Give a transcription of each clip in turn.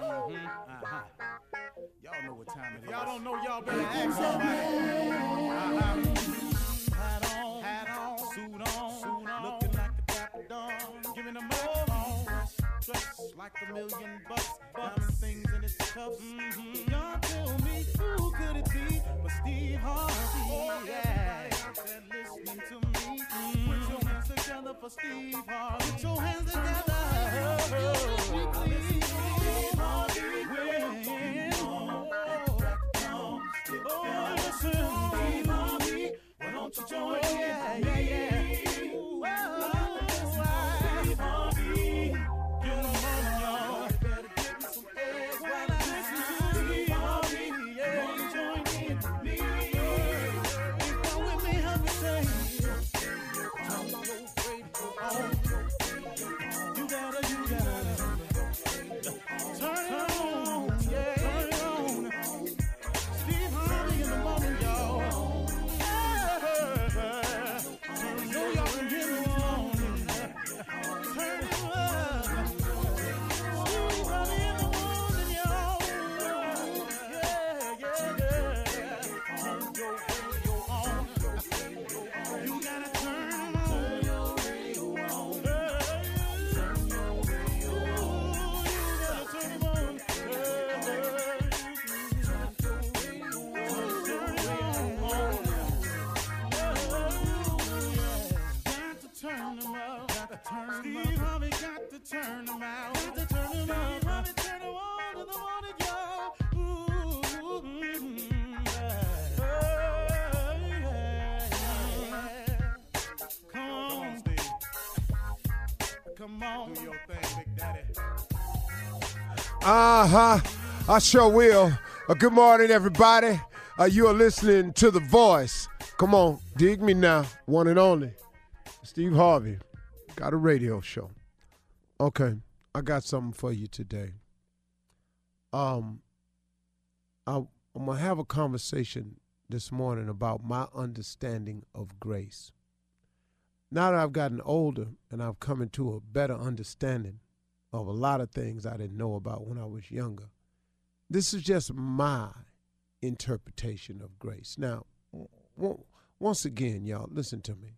Uh-huh. Y'all know what time it is. Y'all don't know, y'all better ask somebody. Uh-huh. Hat on, hat on, suit on, suit on, looking like a dapper dog, giving them all on. Dressed like a million bucks, things in. Mm-hmm. Y'all tell me who could it be but Steve Harvey? Oh, yeah. Everybody out there listening to me, put your hands together for Steve Harvey. Put your hands together. Oh, don't you join in? Yeah, yeah, yeah. Come on. Do your thing, Big Daddy. Uh huh. I sure will. Uh, good morning, everybody. Uh, you are listening to The Voice. Come on, dig me now. One and only. Steve Harvey. Got a radio show. Okay, I got something for you today. Um, I, I'm going to have a conversation this morning about my understanding of grace. Now that I've gotten older and I've come into a better understanding of a lot of things I didn't know about when I was younger. This is just my interpretation of grace. Now, once again, y'all, listen to me.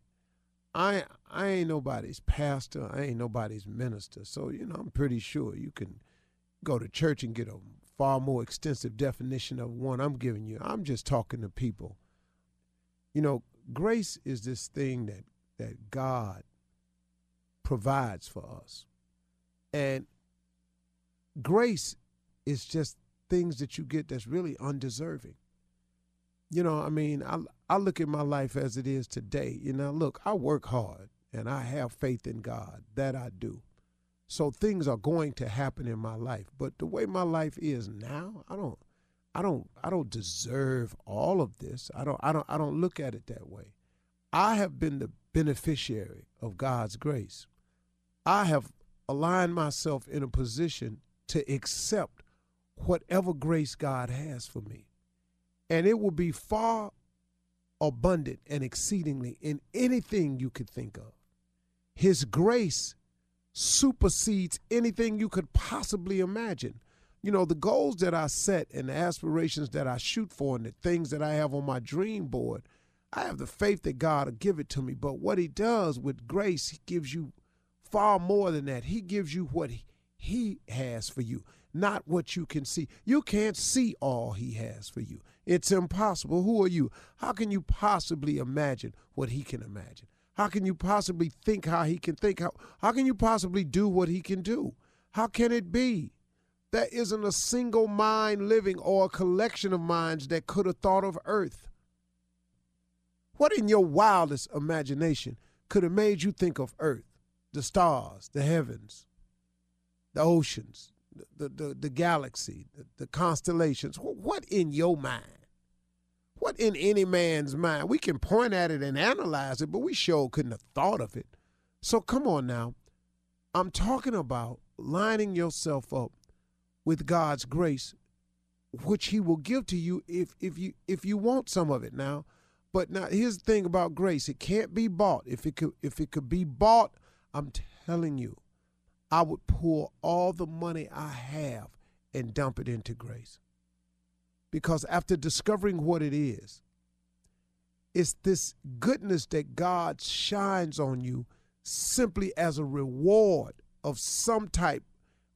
I I ain't nobody's pastor. I ain't nobody's minister. So you know, I'm pretty sure you can go to church and get a far more extensive definition of one I'm giving you. I'm just talking to people. You know, grace is this thing that that God provides for us. And grace is just things that you get that's really undeserving. You know, I mean, I I look at my life as it is today. You know, look, I work hard and I have faith in God. That I do. So things are going to happen in my life. But the way my life is now, I don't I don't I don't deserve all of this. I don't I don't I don't look at it that way. I have been the beneficiary of God's grace. I have aligned myself in a position to accept whatever grace God has for me. And it will be far abundant and exceedingly in anything you could think of. His grace supersedes anything you could possibly imagine. You know, the goals that I set and the aspirations that I shoot for and the things that I have on my dream board, I have the faith that God will give it to me. But what He does with grace, He gives you far more than that. He gives you what He, has for you, not what you can see. You can't see all He has for you. It's impossible. Who are you? How can you possibly imagine what He can imagine? How can you possibly think how He can think? How, how can you possibly do what He can do? How can it be? There isn't a single mind living or a collection of minds that could have thought of earth. What in your wildest imagination could have made you think of earth, the stars, the heavens, the oceans, the, the, the, galaxy, the, the constellations? What in your mind? What in any man's mind? We can point at it and analyze it, but we sure couldn't have thought of it. So come on now. I'm talking about lining yourself up with God's grace, which He will give to you if if you if you want some of it now. But now here's the thing about grace: it can't be bought. If it could if it could be bought, I'm telling you, I would pour all the money I have and dump it into grace. Because after discovering what it is, it's this goodness that God shines on you simply as a reward of some type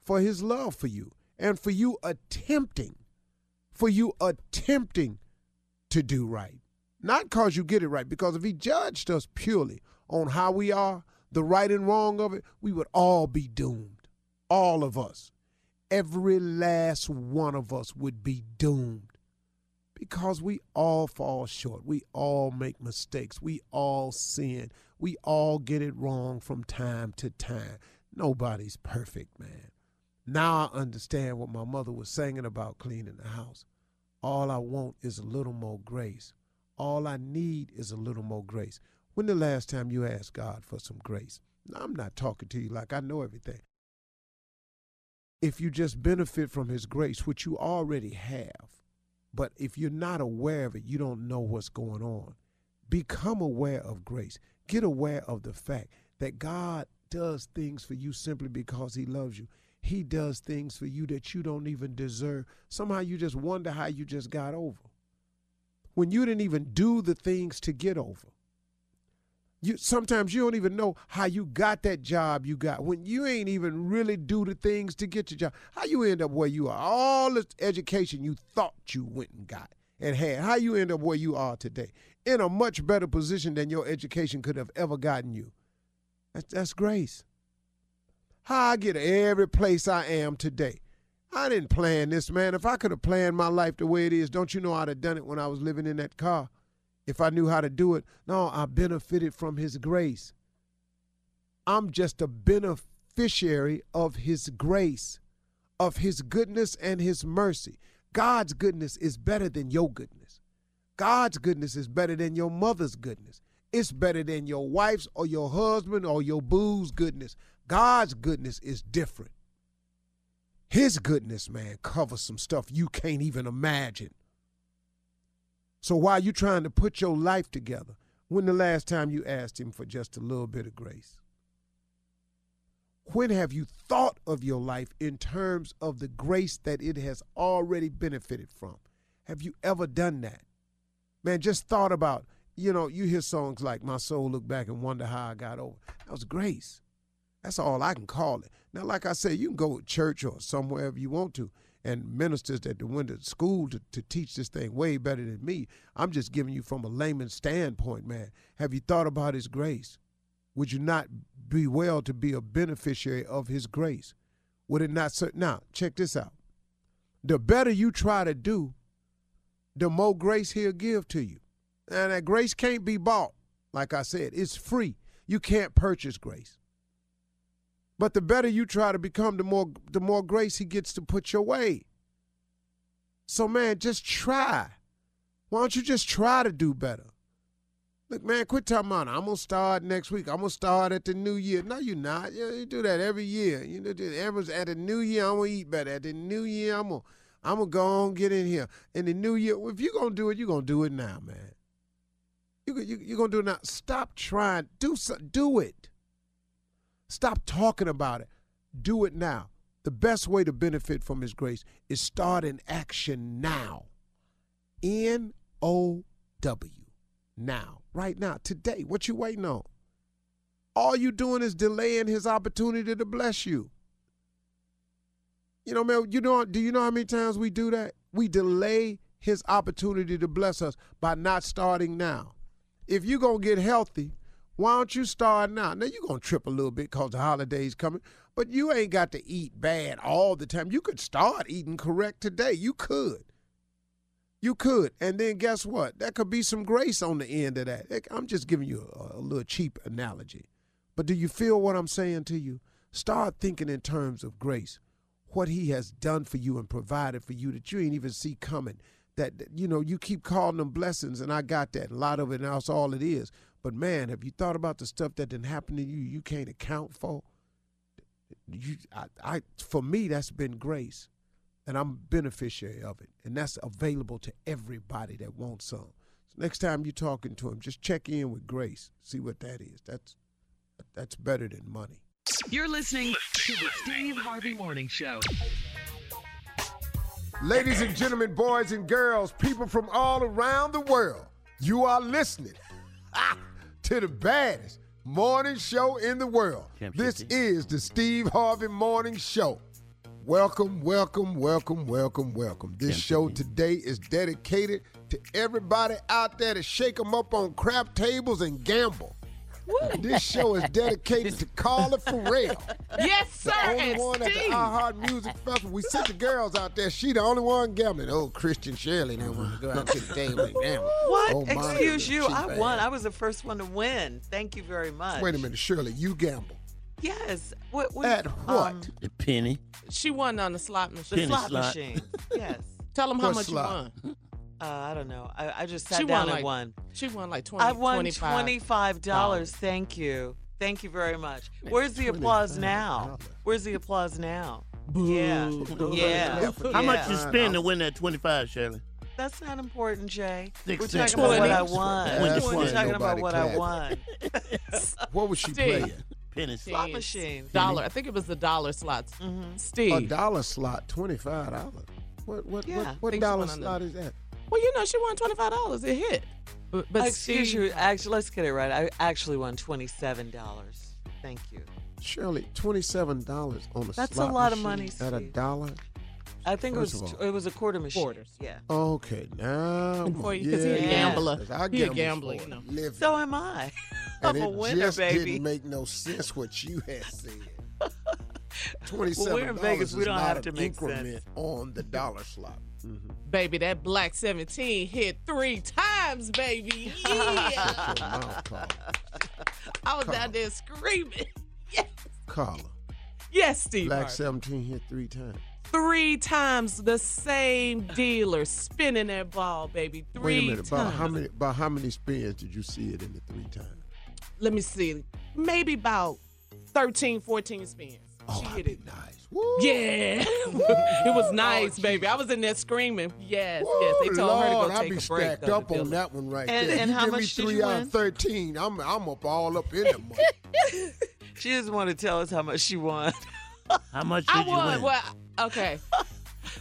for his love for you and for you attempting, for you attempting to do right. Not because you get it right, because if he judged us purely on how we are, the right and wrong of it, we would all be doomed. All of us. Every last one of us would be doomed because we all fall short. We all make mistakes. We all sin. We all get it wrong from time to time. Nobody's perfect, man. Now I understand what my mother was singing about cleaning the house. All I want is a little more grace. All I need is a little more grace. When the last time you asked God for some grace? Now, I'm not talking to you like I know everything. If you just benefit from His grace, which you already have, but if you're not aware of it, you don't know what's going on. Become aware of grace. Get aware of the fact that God does things for you simply because He loves you. He does things for you that you don't even deserve. Somehow you just wonder how you just got over. When you didn't even do the things to get over. You sometimes you don't even know how you got that job you got when you ain't even really do the things to get your job. How you end up where you are? All the education you thought you went and got and had. How you end up where you are today in a much better position than your education could have ever gotten you. That's, that's grace. How I get every place I am today. I didn't plan this, man. If I could have planned my life the way it is, don't you know I'd have done it when I was living in that car? if I knew how to do it. No, I benefited from his grace. I'm just a beneficiary of his grace, of his goodness and his mercy. God's goodness is better than your goodness. God's goodness is better than your mother's goodness. It's better than your wife's or your husband or your boo's goodness. God's goodness is different. His goodness, man, covers some stuff you can't even imagine. So while you're trying to put your life together, when the last time you asked him for just a little bit of grace? When have you thought of your life in terms of the grace that it has already benefited from? Have you ever done that? Man, just thought about, you know, you hear songs like My Soul Look Back and Wonder How I Got Over. That was grace. That's all I can call it. Now, like I said, you can go to church or somewhere if you want to and ministers that went to school to, to teach this thing way better than me. I'm just giving you from a layman standpoint, man. Have you thought about his grace? Would you not be well to be a beneficiary of his grace? Would it not? Now, check this out. The better you try to do, the more grace he'll give to you. And that grace can't be bought. Like I said, it's free. You can't purchase grace. But the better you try to become, the more the more grace he gets to put your way. So man, just try. Why don't you just try to do better? Look, man, quit talking about I'm gonna start next week. I'm gonna start at the new year. No, you're not. You, you do that every year. You know, everyone's at the new year. I'm gonna eat better. At the new year, I'm gonna I'm gonna go on get in here. In the new year, if you're gonna do it, you're gonna do it now, man. You you you're gonna do it now. Stop trying. Do so, do it. Stop talking about it. Do it now. The best way to benefit from His grace is start in action now. N O W. Now. Right now. Today. What you waiting on? All you doing is delaying His opportunity to bless you. You know, man, you know, do you know how many times we do that? We delay his opportunity to bless us by not starting now. If you're going to get healthy, why don't you start now? Now you're gonna trip a little bit because the holidays coming, but you ain't got to eat bad all the time. You could start eating correct today. You could. You could. And then guess what? That could be some grace on the end of that. I'm just giving you a, a little cheap analogy. But do you feel what I'm saying to you? Start thinking in terms of grace. What he has done for you and provided for you that you ain't even see coming. That you know, you keep calling them blessings, and I got that. A lot of it, and that's all it is. But man, have you thought about the stuff that didn't happen to you? You can't account for. You, I, I, for me, that's been grace, and I'm beneficiary of it, and that's available to everybody that wants some. So next time you're talking to him, just check in with grace, see what that is. That's that's better than money. You're listening to the Steve Harvey Morning Show. Ladies and gentlemen, boys and girls, people from all around the world, you are listening to the baddest morning show in the world. This is the Steve Harvey Morning Show. Welcome, welcome, welcome, welcome, welcome. This show today is dedicated to everybody out there to shake them up on crap tables and gamble. This show is dedicated to Carla Ferrell. Yes, sir. The only and one at the iHeart Music Festival. We sent the girls out there. She the only one gambling. Oh, Christian Shirley didn't want to go out to the table and gamble. What? Oh, my Excuse you. I bad. won. I was the first one to win. Thank you very much. Wait a minute, Shirley, you gamble. Yes. What? what At what? um, The penny. She won on the slot machine. The slot, slot. machine. yes. Tell them how What much slot? you won. Uh, I don't know. I, I just sat She down won and like won. She won like 20, I won 25. twenty-five dollars. Thank you. Thank you very much. Where's the applause now? Where's the applause now? Yeah. Yeah. How much Yeah. you spend to win that 25, Shirley? That's not important, Jay. Six We're cents. talking about what I Twenty. won. That's We're why talking about nobody what I clapped. won. What was she Steve. playing? Penny Slot slot. machine. Dollar. I think it was the dollar slots. Steve. A dollar slot, twenty-five dollars. What what Yeah, what, what dollar went the- slot is that? Well, you know, she won twenty five dollars. It hit. But, but Excuse Steve, you. Actually, let's get it right. I actually won twenty-seven dollars. Thank you. Shirley, twenty-seven dollars on a That's a slot lot of machine money, At a dollar? I think First it was all- it was a quarter machine. Quarters. Yeah. Okay, now And for you, 'cause he a yeah, gambler. 'cause I He a gambler, for you know. a living. So am I. and I'm a it winner, just baby. didn't make no sense what you had said. Twenty-seven Well, we're in Vegas. We is don't not have an to make increment sense. on the dollar slot. Mm-hmm. baby, that black seventeen hit three times, baby. Yeah. Carla. I was out there screaming. Yes. Carla. Yes, Steve. Black Harvey. seventeen hit three times. Three times the same dealer spinning that ball, baby. Three Wait a minute. About times. how many? About how many spins did you see it in the three times? Let me see. Maybe about 13, 14 spins. Oh, she hit it. nice. Woo. Yeah. it was oh, nice, baby. I was in there screaming. Yes, yes. They Woo, told her to go I'd take be a break. stacked though, up to on feel it. that one right And- there. and you how give much me did three you out win? of thirteen. I'm I'm up all up in the money. She doesn't want to tell us how much she won. How much I did you won. win? Well, okay.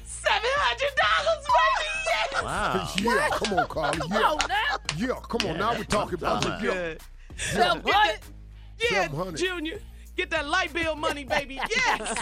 Seven hundred dollars, baby. Wow. yeah, come on, Carla. Yeah, Come on now. yeah, come on. Now we're talking about the Wow. Good. Seven hundred. Yeah, 700. Junior. Get that light bill money, baby. Yes.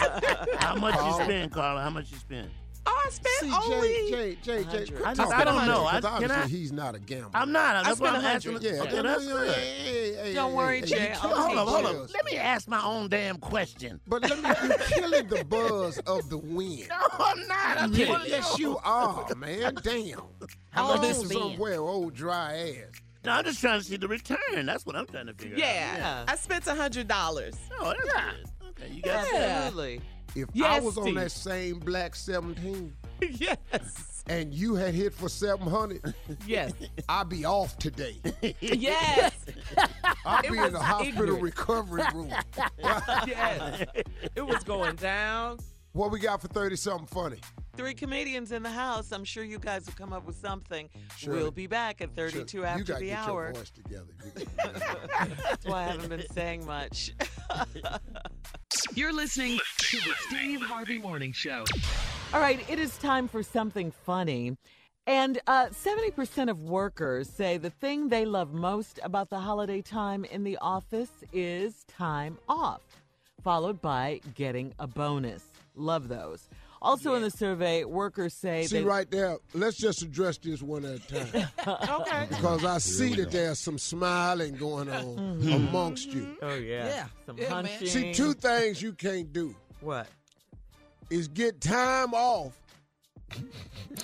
How much you oh. spend, Carla? How much you spend? oh, I spent See, only. Jay, Jay, Jay, Jay, I just- I don't know. I- 'cause I- he's not a gambler. I'm not. That's what spent I'm a asking. hundred. Yeah, Okay, okay, that's yeah, good. hey, hey, Don't hey, worry, hey, Jay, you I'll killing Hold the up, hold up. Let me ask my own damn question. But let me, you killing the buzz of the win. No, I'm not. I'm Well, yes, you are, man. Damn. How much this been? somewhere, old dry ass. No, I'm just trying to see the return. That's what I'm trying to figure Yeah. out. Yeah. I spent a hundred dollars. Oh, that's good. Okay, you got Yeah. Absolutely. If I was on Steve. that same black 17 yes. and you had hit for 700, Yes. I'd be off today. Yes. I'd be in the hospital ignorant. recovery room. yes. It was going down. what we got for 30 something funny? Three comedians in the house. I'm sure you guys will come up with something. Sure. We'll be back at 32 Sure, you after gotta the get hour. Your voice together. That's why I haven't been saying much. You're listening to the Steve Harvey Morning Show. All right, it is time for something funny. And uh, 70% of workers say the thing they love most about the holiday time in the office is time off, followed by getting a bonus. Love those. Also in the survey, workers say See they right there, let's just address this one at a time. Okay. Because I see that there's some smiling going on mm-hmm. amongst you. Oh yeah. Yeah. Some Yeah, man. hunching. See, two things you can't do What? is get time off,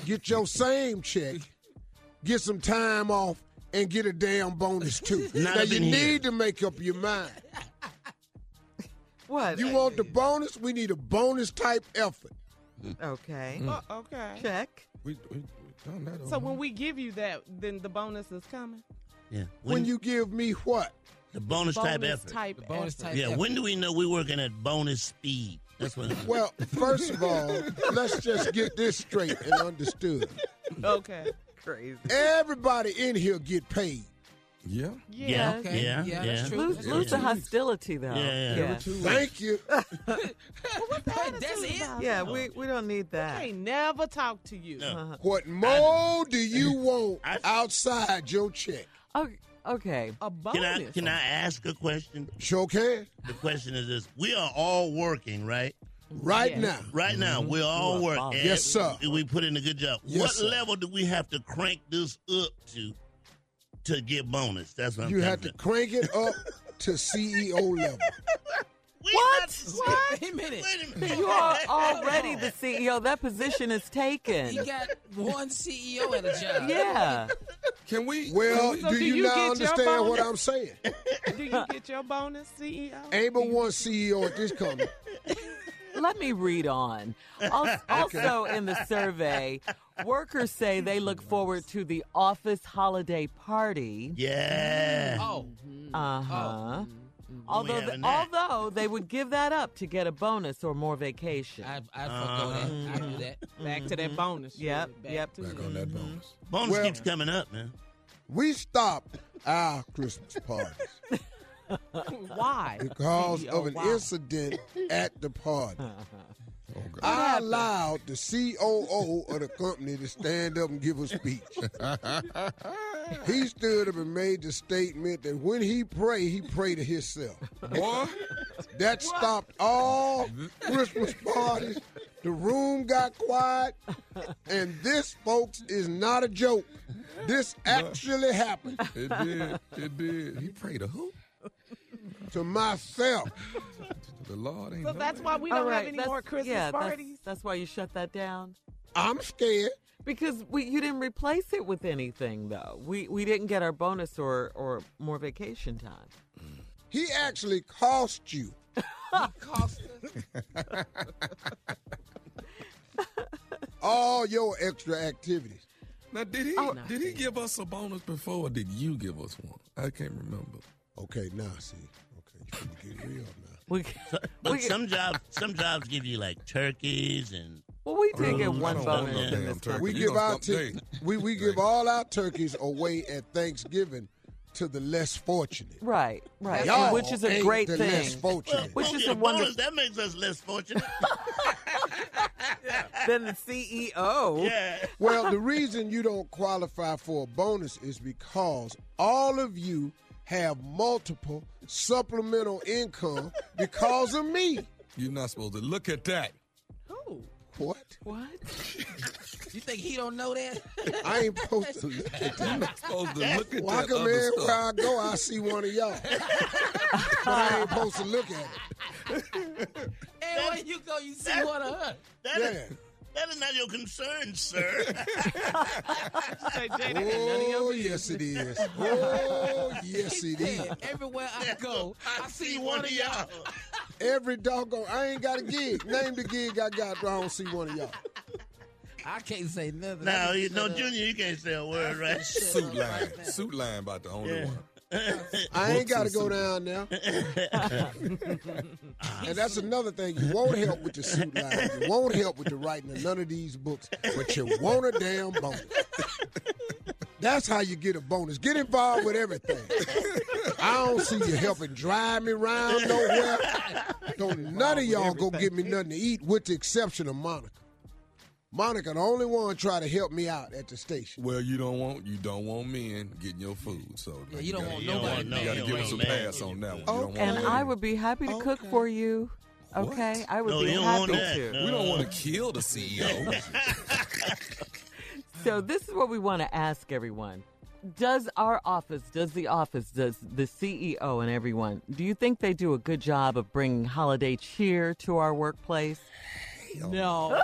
get your same check, get some time off, and get a damn bonus too. Not now you in here. need to make up your mind. What? You want the bonus? We need a bonus type effort. Okay. Mm. Oh, okay. Check. We, we, we done that So when we give you that, then the bonus is coming. Yeah. when you give me what? the bonus, type effort. type bonus effort. type yeah. When do we know we're working at bonus speed? That's what. Well, first of all, let's just get this straight and understood. Okay. Crazy. Everybody in here get paid. Yeah. Yeah, Okay. yeah, Yeah, yeah. that's true. Lose, That's lose the hostility, though. Yeah, yeah. Thank you. Wait, that's it. Yeah, we, we don't need I that. ain't never talk to you. No. Uh-huh. What more do you want I- outside your check? Okay. okay. A bonus. Can I can I ask a question? Sure can. The question is this: We are all working, right? Right Yeah. now. Right now, mm-hmm. we're all You are working. Yes, sir. We put in a good job. Yes, what sir. level do we have to crank this up to to get bonus? That's what I'm You trying have to crank it up to CEO level. We What? not- Wait a minute. Wait a minute. You are already the CEO. That position is taken. He got one CEO at a job. Yeah. Can we? Well, So do, do you, you now get your understand what bonus? I'm saying? Do you get your bonus, CEO? Ain't but one CEO at this company. Let me read on. Al- Also, in the survey, workers say they look forward to the office holiday party. Yeah. Oh, Uh huh. We Although, having the, that. although they would give that up to get a bonus or more vacation. I'd, I'd forgo that. I'd do uh-huh. that. Back to that mm-hmm. bonus. Yep, shit. Back yep. to Back on that bonus. Bonus Well- keeps coming up, man. We stopped our Christmas parties Why? because CEO, of an why? incident at the party. Oh, I allowed the COO of the company to stand up and give a speech. he stood up and made the statement that when he pray, he pray to himself. Boy, That stopped all Christmas parties. The room got quiet. And this, folks, is not a joke. This actually happened it did. It did. He prayed to who? to myself. The Lord ain't So that's that. why we don't right, have any that's- more Christmas yeah, that's- parties. That's, why you shut that down. I'm scared. Because we, you didn't replace it with anything, though. We we didn't get our bonus or or more vacation time. He actually cost you. Cost all your extra activities. Now, did he Oh, did he give us a bonus before, or did you give us one? I can't remember. Okay, now see. Okay, you finna get real now. We, But we some jobs, some jobs give you like turkeys and well, we did I get one bonus in this turkey. country. We You give our stop tur- we we give all our turkeys away at Thanksgiving to the less fortunate. Right, right, Y'all which is a ain't great the thing. less fortunate. Which is a wonder- bonus. That makes us less fortunate. Then the CEO. yeah. Well, the reason you don't qualify for a bonus is because all of you have multiple supplemental income because of me. You're not supposed to look at that. Who? What? What? You think he don't know that? I ain't supposed to look at You're that. not supposed to look at Why that come other everywhere stuff. I go, I see one of y'all? but I ain't supposed to look at it. Everywhere you go, you see one of her. That is- Yeah. That is not your concern, sir. Say, Jay, that ain't oh, none of your Oh, yes, it is. Oh, yes, it is. Everywhere I go, I, see one of y'all. Every doggone, I ain't got a gig. Name the gig I got, I don't see one of y'all. I can't say nothing. no, you, just no, up. Uh, Junior, you can't say a word, right? Suit line. Suit line about the only Yeah. one. I ain't got to go down there. and that's another thing. You won't help with the suit line. You won't help with the writing of none of these books, but you want a damn bonus. That's how you get a bonus. Get involved with everything. I don't see you helping drive me around nowhere. Don't none of y'all go get me nothing to eat, with the exception of Monica. Monica, the only one try to help me out at the station. Well, you don't want you don't want men getting your food, so Yeah, you don't gotta, want You don't nobody want no- You got to give don't us a pass man. on that one. You Okay. don't And. I would be happy to cook for you. Okay, I would No, be you don't happy want that. to. No. We don't want to kill the CEO. So this is what we want to ask everyone. Does our office, does the office, does the CEO and everyone, do you think they do a good job of bringing holiday cheer to our workplace? No,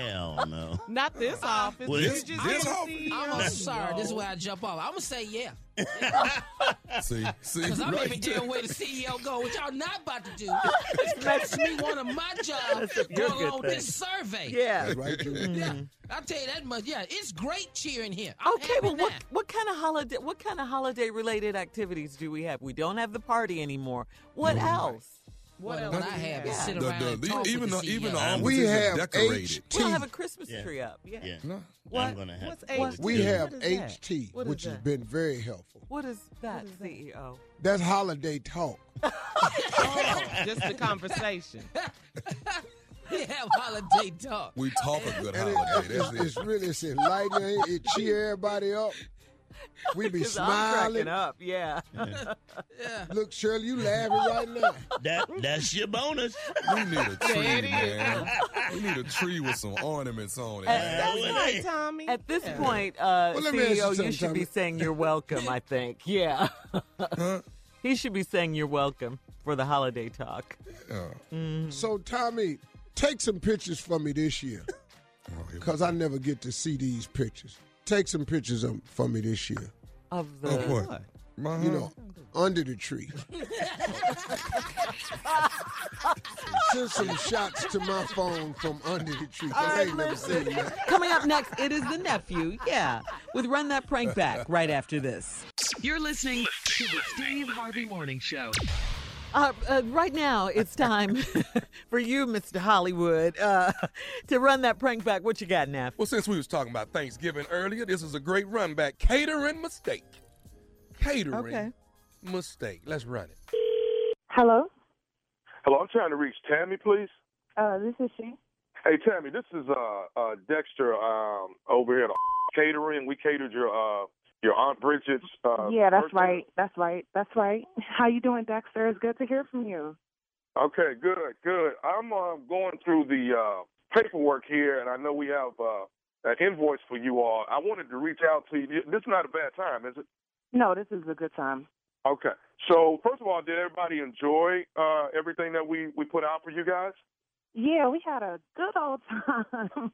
Hell no. not this uh, office. Well, this- just this said office- CEO. I'm sorry. This is No. where I jump off. I'm gonna say yeah, see, see, because I'm right even there. dealing where the CEO go, which y'all not about to do. This makes me one of my jobs That's a going good along with thing. this survey. Yeah. Right, Drew? Yeah, I'll tell you that much. Yeah, it's great cheering here. I'm Okay, happy well, what now. what kind of holiday what kind of holiday related activities do we have? We don't have the party anymore. What else? What else else do I have have? is sit The- around the- and the- talk even with the- the even the CEO. We have decorated. HT. We'll have a Christmas Yeah. tree up. Yeah. Yeah. No. What? I'm gonna have What's to. H? We have is that? HT, What is which has been very helpful. What is that, is that? CEO? That's holiday talk. Oh, just the conversation. We have holiday talk. We talk a good And it- holiday. it's, That's it's it. really it's enlightening. It cheer everybody up. We be 'Cause I'm smiling. up. Yeah. Yeah. Look, Shirley, you laughing right now. That that's your bonus. We need a tree, There it is. man. We need a tree with some ornaments on it. And- man. That's right, hey. Tommy. At this Yeah. point, uh, Well, let me ask you CEO, you, something, should be saying you're welcome, I think. Yeah. Huh? he should be saying you're welcome for the holiday talk. Yeah. So, Tommy, take some pictures for me this year Oh, here we because I never get to see these pictures. Take some pictures of, for me this year. Of the. Oh, what? My You know, under the tree. Send some shots to my phone from under the tree. All I right, ain't never listen. seen that. Coming up next, it is the nephew. Yeah. With Run That Prank Back right after this. You're listening to the Steve Harvey Morning Show. Uh, uh, right now, it's time for you, Mr. Hollywood, uh, to run that prank back. What you got, Neff? Well, since we was talking about Thanksgiving earlier, this is a great run back. Catering mistake. Catering Okay. mistake. Let's run it. Hello, Hello, I'm trying to reach Tammy, please. uh, this is she. Hey, Tammy, this is uh, uh, Dexter um, over here at catering. We catered your uh, your aunt Bridget's. Uh, yeah, that's birthday. right. That's right. That's right. How you doing, Dexter? It's good to hear from you. Okay, good, good. I'm uh, going through the uh, paperwork here, and I know we have uh, an invoice for you all. I wanted to reach out to you. This is not a bad time, is it? No, this is a good time. Okay. So first of all, did everybody enjoy uh, everything that we we put out for you guys? Yeah, we had a good old time.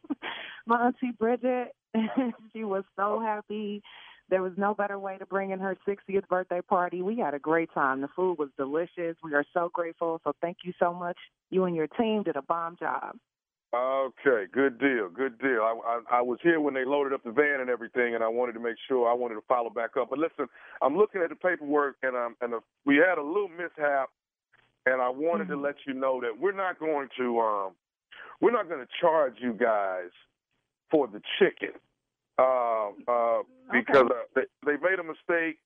My auntie Bridget, she was so happy. There was no better way to bring in her 60th birthday party. We had a great time. The food was delicious. We are so grateful. So thank you so much. You and your team did a bomb job. Okay, good deal, good deal. I, I I was here when they loaded up the van and everything, and I wanted to make sure I wanted to follow back up. But listen, I'm looking at the paperwork, and um and we had a little mishap, and I wanted to let you know that we're not going to um we're not going to charge you guys for the chicken, um uh because uh, they they made a mistake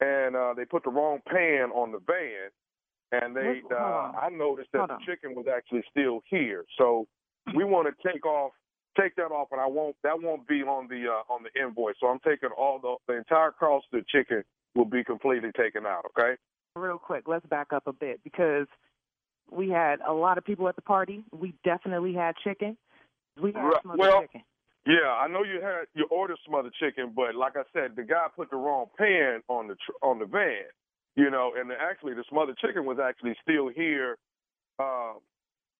and uh they put the wrong pan on the van, and they uh. I noticed that Hold the on. chicken was actually still here, so we want to take off take that off and I won't that won't be on the uh, on the invoice. So I'm taking all the the entire cost of the chicken will be completely taken out, okay? Real quick, let's back up a bit because we had a lot of people at the party. We definitely had chicken. We had Right, some well- chicken. Yeah, I know you had you ordered some other chicken, but like I said, the guy put the wrong pan on the tr- on the van, you know, and actually the smothered chicken was actually still here, um,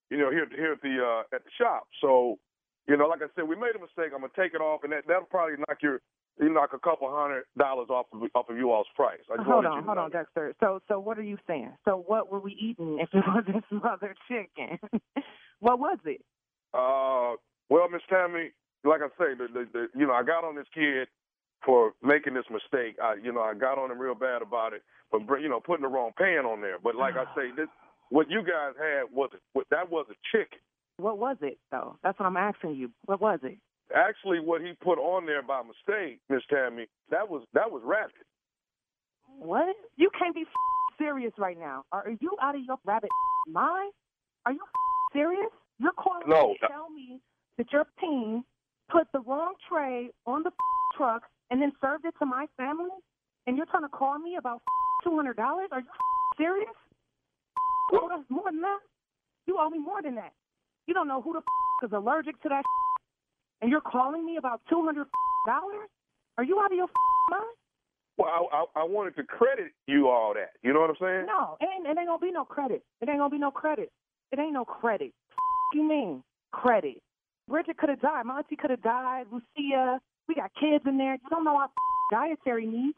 you know, here here at the uh, at the shop. So, you know, like I said, we made a mistake. I'm gonna take it off, and that that'll probably knock your you knock a couple hundred dollars off of off of you all's price. I Hold on, hold know on. Dexter. So, so what are you saying? So, what were we eating if it wasn't smothered chicken? what was it? Uh, well, Miss Tammy, like I say, the, the, the you know, I got on this kid for making this mistake. I, you know, I got on him real bad about it, but you know, putting the wrong pan on there. But like I ah. say, this what you guys had was what that was a chicken. What was it though? That's what I'm asking you. What was it? Actually, what he put on there by mistake, Miss Tammy, that was that was rabbit. What? You can't be serious right now. Are you out of your rabbit mind? Are you serious? You're calling No. me to tell me that your team put the wrong tray on the truck and then served it to my family, and you're trying to call me about two hundred dollars? Are you serious? You owe us more than that. You owe me more than that. You don't know who the is allergic to that, and you're calling me about two hundred dollars? Are you out of your mind? Well, I, I I wanted to credit you all that. You know what I'm saying? No, it ain't, it ain't gonna be no credit. It ain't gonna be no credit. It ain't no credit. you mean credit? Bridget could have died. My auntie could have died. Lucia. We got kids in there. You don't know our dietary needs.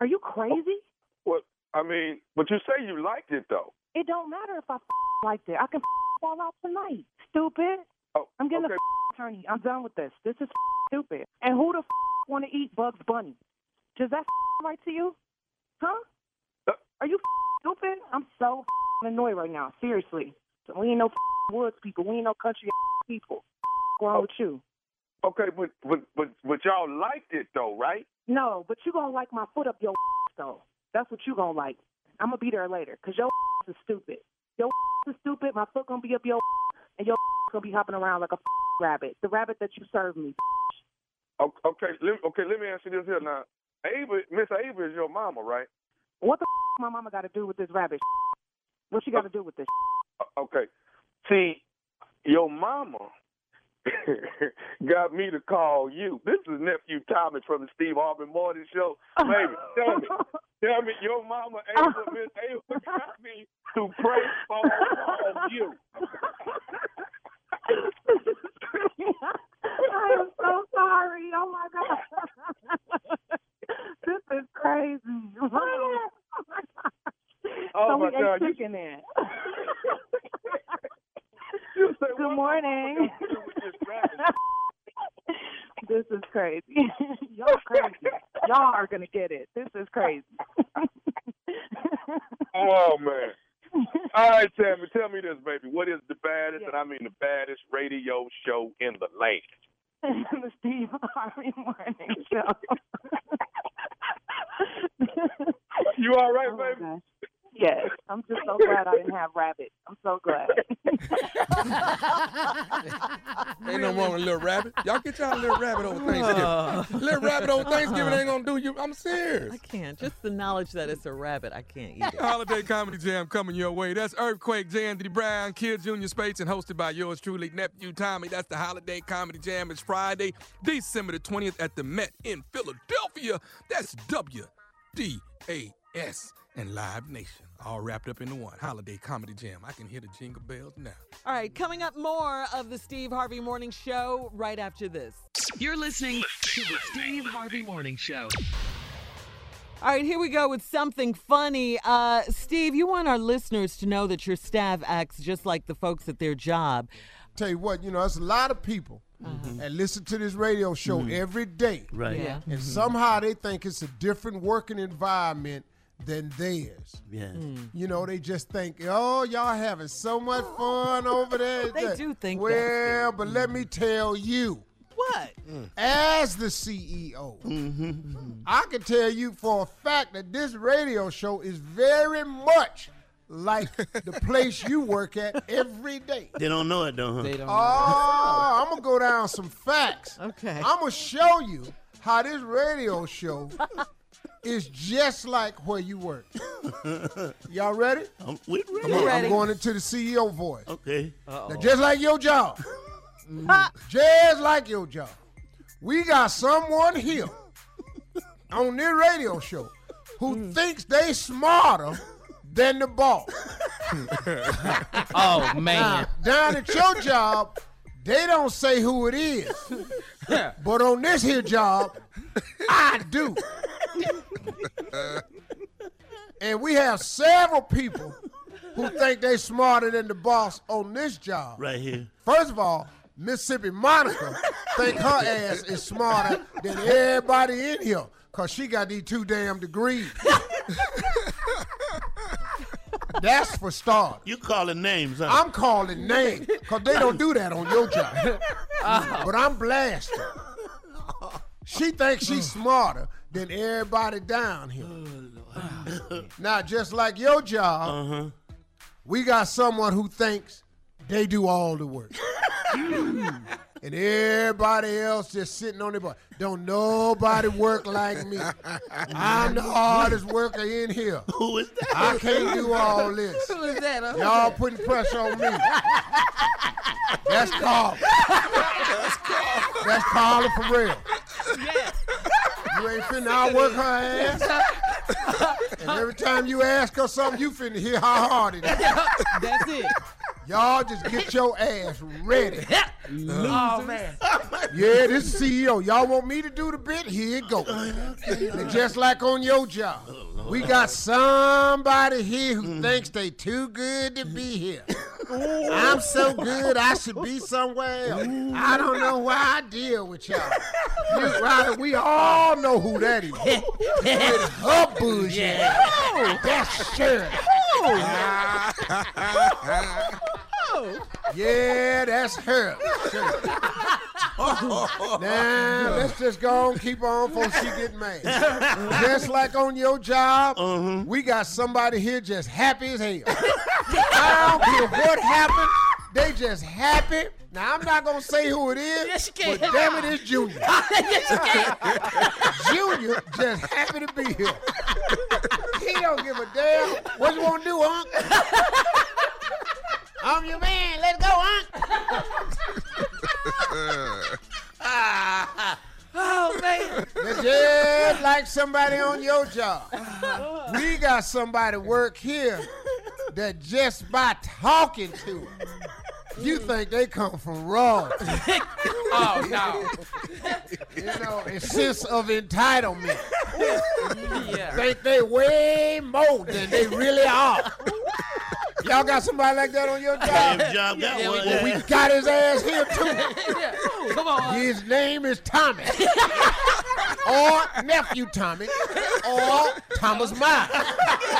Are you crazy? Well, I mean, but you say you liked it though. It don't matter if I liked it. I can fall out tonight. Stupid. Oh, I'm getting okay. a attorney. I'm done with this. This is stupid. And who the want to eat Bugs Bunny? Does that right to you? Huh? Uh, Are you stupid? I'm so annoyed right now. Seriously. So we ain't no woods people. We ain't no country people. Wrong with oh. you? Okay, but but but but y'all liked it though, right? No, but you gonna like my foot up your though. That's what you gonna like. I'm gonna be there later because your is stupid. Your is stupid. My foot gonna be up your and your gonna be hopping around like a rabbit. The rabbit that you served me. Okay, let, okay. Let me ask you this here now. Ava, Miss Ava is your mama, right? What the my mama got to do with this rabbit? What she got to uh, do with this? Uh, okay. See, your mama got me to call you. This is nephew Thomas from the Steve Harvey Morning Show. Baby, tell me, tell me, your mama Ava, Miss Ava got me to pray for you. I am so sorry. Oh my god. this is crazy. Oh, oh so my we God, ate you- chicken then. You say, Good morning. am I gonna do with this is crazy. Y'all crazy. Y'all are gonna get it. This is crazy. Oh man. All right, Tammy, tell me this, baby. What is the baddest, and I mean the baddest radio show in the land? the Steve Harvey Morning Show. You all right, Oh, baby? Gosh. Yes, I'm just so glad I didn't have rabbit. I'm so glad. Ain't no wrong with little rabbit. Y'all get y'all a little rabbit over Thanksgiving. Oh. little rabbit over Thanksgiving ain't gonna do you. I'm serious. I can't. Just the knowledge that it's a rabbit, I can't eat it. Holiday Comedy Jam coming your way. That's Earthquake, J. Anthony Brown, Kid Junior Spates, and hosted by yours truly, Nephew Tommy. That's the Holiday Comedy Jam. It's Friday, December the 20th at the Met in Philadelphia. That's W-D-A-S and Live Nation. All wrapped up into one. Holiday Comedy Jam. I can hear the jingle bells now. All right, coming up more of the Steve Harvey Morning Show right after this. You're listening to the Steve Harvey Morning Show. All right, here we go with something funny. Uh, Steve, you want our listeners to know that your staff acts just like the folks at their job. Tell you what, you know, there's a lot of people uh-huh. that listen to this radio show mm-hmm. every day. Right. Yeah. And mm-hmm. somehow they think it's a different working environment than theirs. Yeah. Hmm. You know, they just think, oh, y'all having so much fun over there. They do think that, Well, but let me tell you, What? as the CEO, mm-hmm. I can tell you for a fact that this radio show is very much like the place you work at every day. They don't know it though, huh? They don't. Oh, I'm gonna go down some facts. Okay. I'm gonna show you how this radio show is just like where you work. Y'all ready? Um, we Come ready. on, ready. I'm going into the CEO voice. Okay. Now, just like your job, just like your job, we got someone here on this radio show who thinks they smarter than the boss. Oh Now, man. down at your job, they don't say who it is. but on this here job, I do. and we have several people who think they smarter than the boss on this job. Right here. First of all, Mississippi Monica think her ass is smarter than everybody in here because she got these two damn degrees. That's for start. You calling names, huh? I'm calling names because they don't do that on your job. But I'm blasted. She thinks she's uh. smarter than everybody down here. now, just like your job, uh-huh. we got someone who thinks they do all the work. and everybody else just sitting on their butt. Don't nobody work like me. I'm the hardest worker in here. Who is that? I can't do all this. Who is that? huh? Y'all putting pressure on me. That's Carl. That's Carla for real. You ain't finna outwork her ass. And every time you ask her something, you finna hear how hard it is. That's it. Y'all just get your ass ready. Uh, oh man. Yeah, this is CEO. Y'all want me to do the bit? Here it goes. Oh, and just like on your job, we got somebody here who mm. thinks they too good to be here. I'm so good, I should be somewhere else. I don't know why I deal with y'all. You, Ryder, we all know who that is. With her bullshit. That's Shirley. Oh. Yeah, that's her. now, let's just go on, keep on before she get mad. just like on your job, mm-hmm. we got somebody here just happy as hell. I don't care what happened, they just happy. Now, I'm not going to say who it is, Yes, you can. but damn it, it's Junior. yes, you can. Junior just happy to be here. He don't give a damn. What you want to do, Unc? I'm your man. Let's go, Unc. Oh man. That's just like somebody on your job. We got somebody work here that just by talking to 'em, you think they come from raw. Oh no. You know, a sense of entitlement. Yeah. Think they way more than they really are. Y'all got somebody like that on your job? Every job got Yeah, we one. Well, we got his ass here too. yeah. Come on. His uh, name is Tommy. or nephew Tommy. Or Thomas Miles.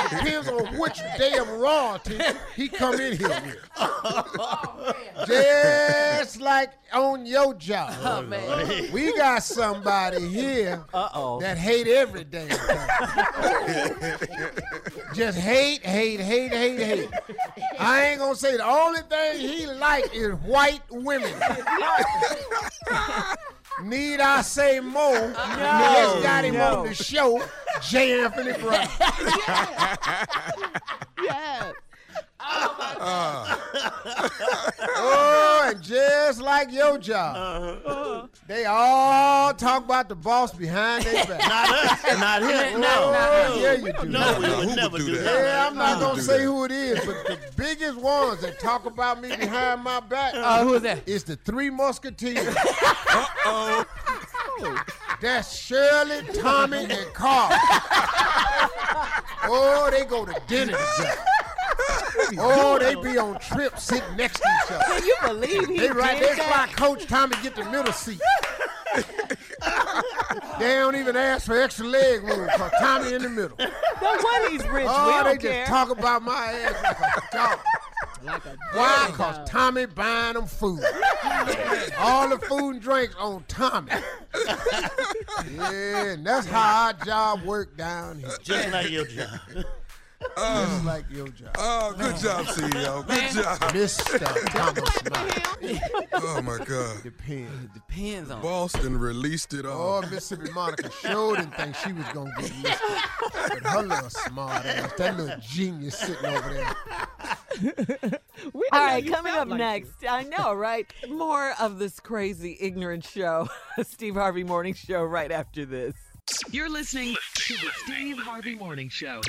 Depends on which day of royalty he come in here with. Oh, Just like on your job. Oh man. We got somebody here Uh-oh. that hate every day. Just hate, hate, hate, hate, hate. I ain't gonna say the only thing he like is white women. Need I say more? No, just got him no. on the show, J. Anthony Brown. Yes. Oh, and just like your job, they all talk about the boss behind their back. Not us. Not him. No, Oh, yeah, you do. No, we would would never do do that? that. Yeah, I'm not gonna say that? who it is, but the biggest ones that talk about me behind my back Uh, who is that? It's the Three Musketeers. Uh-oh. That's Shirley, Tommy, and Carl. oh, they go to dinner together. Oh, they be on trips sitting next to each other. Can you believe he They right did that's why that? Coach Tommy get the middle seat. they don't even ask for extra leg room because Tommy in the middle. No wonder he's rich. Oh, we they don't just care. talk about my ass like a dog. Why? Because Tommy buying them food. All the food and drinks on Tommy. yeah, and that's how our job work down here. Just like your job. Just oh. like your job. Oh, good job, CEO. Good job. Mr. Thomas Miles. Oh my God. Depends. Depends on. Boston released it all. Oh, Mississippi Monica sure didn't think she was gonna get listed. But her little smart ass, that little genius sitting over there. We All know right, you coming up like next, I know, right? More of this crazy, ignorant show, Steve Harvey Morning Show, right after this. You're listening to the Steve Harvey Morning Show.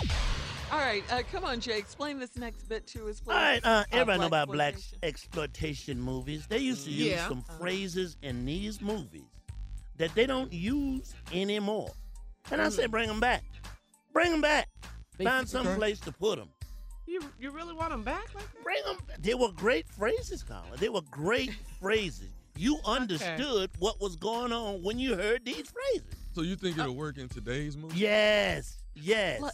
All right, uh, come on, Jay. Explain this next bit to us, please. All right, uh, everybody know about black exploitation movies. They used to use Yeah. some phrases in these movies that they don't use anymore. And I said, bring them back. Bring them back. Find some place to put them. You you really want them back like that? Bring them. They were great phrases, Colin. They were great phrases. You understood what was going on when you heard these phrases. So you think it'll work in today's movie? Yes, yes. Like,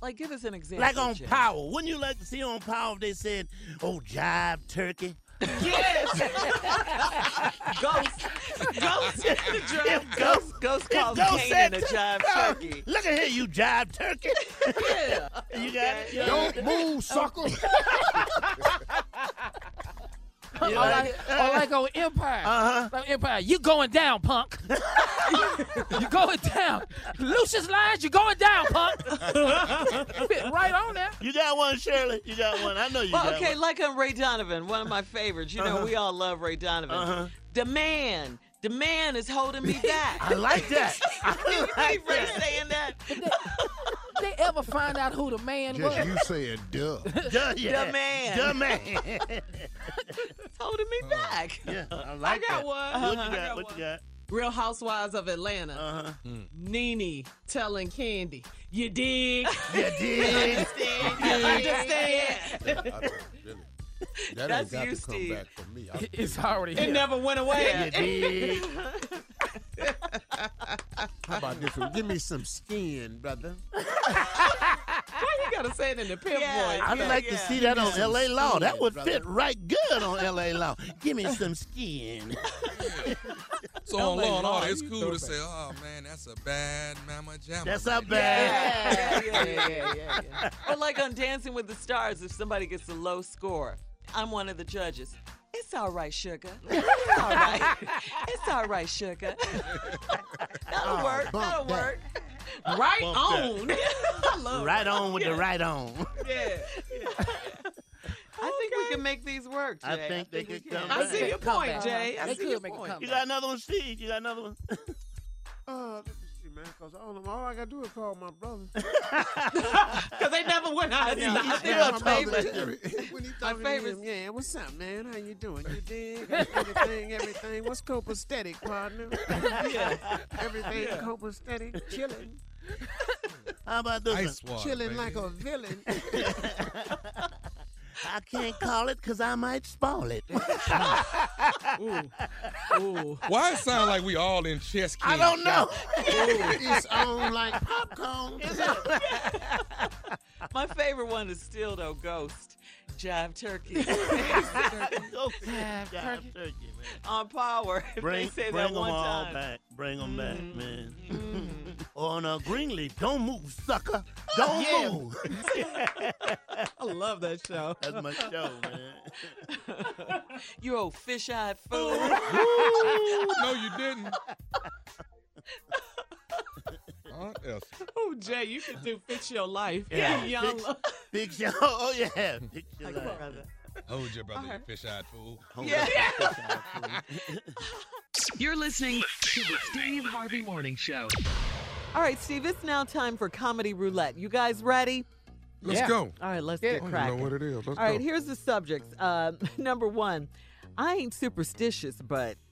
like, give us an example. Like on Jay. Power. Wouldn't you like to see on Power if they said, oh, jive turkey? Yes. Ghost. Ghost in the If drum. Ghost, Ghost if calls Ghost Kanan said a to- jive Oh, turkey. Look at here, you jive turkey. Yeah. You got it? You Don't move, sucker. You Or like like, or like on Empire. Uh-huh. Like Empire, you going down, punk. you going down. Lucious Lyons, you going down, punk. Right on there. You got one, Shirley. You got one. I know you Well, got okay, one. like on Ray Donovan, one of my favorites. You know, Uh-huh. we all love Ray Donovan. Uh-huh. The man, the man is holding me back. I like that. I keep like that. saying that. They ever find out who the man Just was? you saying duh. Duh, yeah. The man. The man. It's holding me back. yeah, I I like got that. one. What you I got? What one. you got? Real Housewives of Atlanta. Uh-huh. Nene telling Kandi, you dig? You dig? You understand? You understand? That That's ain't got you, to come Steve. back from me. I- It's already It here. never went away. You dig? How about this one? Give me some skin, brother. Why you gotta say it in the pimp voice? I'd Yeah, like yeah. to see that on Give LA some Law. That skin, would brother. fit right good on LA Law. Give me some skin. So on Law and Order, it's cool to say, oh man, that's a bad mama jamma. That's a bad. Yeah, yeah, yeah, yeah, yeah. Or like on Dancing with the Stars, if somebody gets a low score, I'm one of the judges. It's all right, sugar. It's all right. It's all right, sugar. That'll work. bump That'll that. work. Right Bump on. I love Right on with Yeah. the right on. Yeah. I think we can make these work. I Jay. think they could can. come I see your point. Jay. I They see your point. You got another one, Steve? You got another one? Uh, let me see, man, because all, of- all I got to do is call my brother. Because they never went out. I of know. I think Yeah, my my brother favorite. When he My talking favorite- to him, yeah, what's up, man? How you doing? You dig? Everything, everything. What's copacetic, partner? yeah, everything copacetic, chilling, How about this Ice one? water, chilling baby. like a villain. I can't call it because I might spoil it. Ooh. Ooh. Why it sound like we all in chess I don't know. it's on like popcorn. My favorite one is still though Ghost. Jive Turkey Go jive turkey, man. on Power. If Bring, they say bring that them one all time. back. Bring them back, Mhm. man. Mhm. On a Greenleaf, don't move, sucker. Don't Yeah. move. I love that show. That's my show, man. You old fish-eyed fool. No, you didn't. Aunt Esther. Oh, Jay, you can do Fix Your Life. Yeah. Young Fix- love. Big show. Oh, yeah. Big show. Like a brother. Hold your brother, you fish-eyed fool. Hold Yeah. up. You're listening to the Steve Harvey Morning Show. All right, Steve, it's now time for Comedy Roulette. You guys ready? Let's Yeah. go. All right, let's Yeah. get I don't know what it is. Let's All right, go. here's the subjects. Uh, number one, I ain't superstitious, but.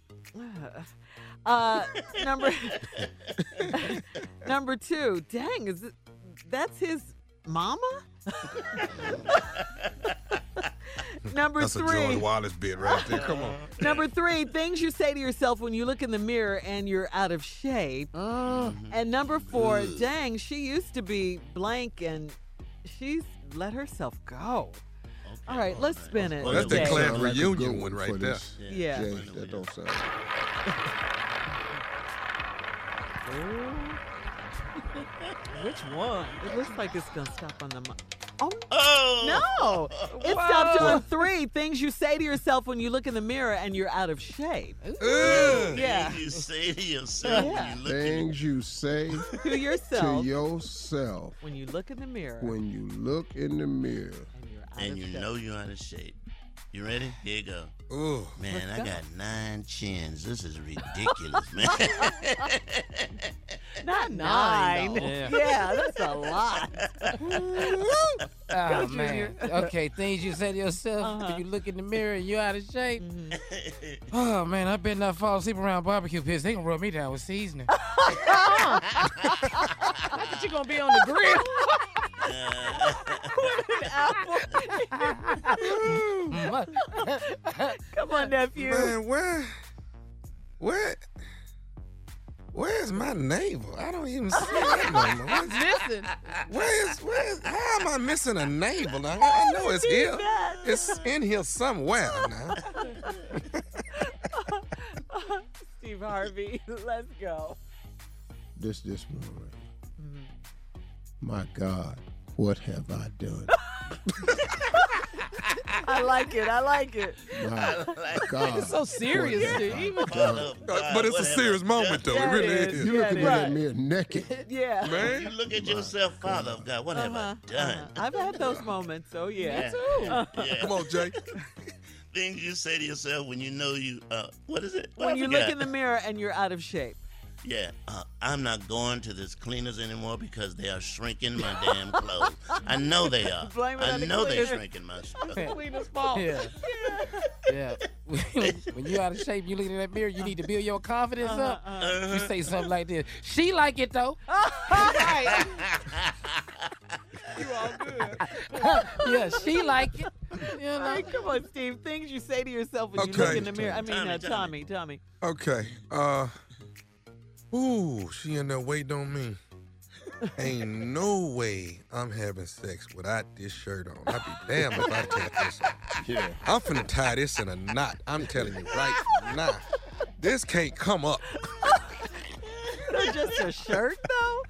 Uh, number number two, dang, is it, that's his mama? number That's a three, George Wallace bit right there. Come on. number three, things you say to yourself when you look in the mirror and you're out of shape. And number four, dang, she used to be blank and she's let herself go. All right, let's spin it. Well, That's the Jay. clan Sound like reunion good one right there. this. Yeah. Jay, that don't sound. Which one? It looks like it's gonna stop on the. Mo- oh Oh. no! It stopped on three things you say to yourself when you look in the mirror and you're out of shape. Ugh. Yeah, You say to yourself Yeah. when you look in Things you say to to yourself yourself when you look in the mirror when you look in the mirror. and you're out and of you shape. know you're out of shape. You ready? Here you go. Ooh. Man, I go. got nine chins. This is ridiculous, man. Not Nine, nine. Yeah. Yeah. that's a lot. Oh, Junior. man. Okay, things you say to yourself Uh-huh. when you look in the mirror and you're out of shape. Mhm. Oh, man, I better not fall asleep around barbecue pits. They gonna rub me down with seasoning. But you gonna be on the grill. Come on, nephew. Man, where, where, where's my navel? I don't even see that no more. Where's- Listen. Where is, where is, how am I missing a navel? Now, I know it's here. It's in here somewhere now. Steve Harvey, let's go. This this one right. Mm-hmm. My God, what have I done? I like it. I like it. My God. So serious, what have I Steve. done? Oh, Uh, God, but it's what a serious done? moment, though. It really it is. is. You Yeah, looking it in is. that mirror naked. Yeah. Man. You look at yourself, Father of God. What have Uh-huh, I done? uh-huh. I've had those moments, so yeah. Yeah. Yeah. come on, Jake Things you say to yourself when you know you. Uh, what is it? What When I you look forgot. in the mirror and you're out of shape. Yeah, uh, I'm not going to this cleaners anymore because they are shrinking my damn clothes. I know they are. Blame it I on the know they're cleaners. shrinking my stuff. Cleaner's fault. Yeah. Yeah. when you're out of shape, you look in that mirror, you need to build your confidence up. Uh-huh. You say something like this. She like it though. You all good. yeah, she like it. You know? right, come on, Steve. Things you say to yourself when you look Okay. in the mirror. I mean, Tommy, uh, Tommy. Tommy, Tommy. Okay. Uh. Ooh, she in there waiting on me. Ain't no way I'm having sex without this shirt on. I'd be damned if I take this off. Yeah. I'm finna tie this in a knot. I'm telling you right now. This can't come up. So just a shirt though?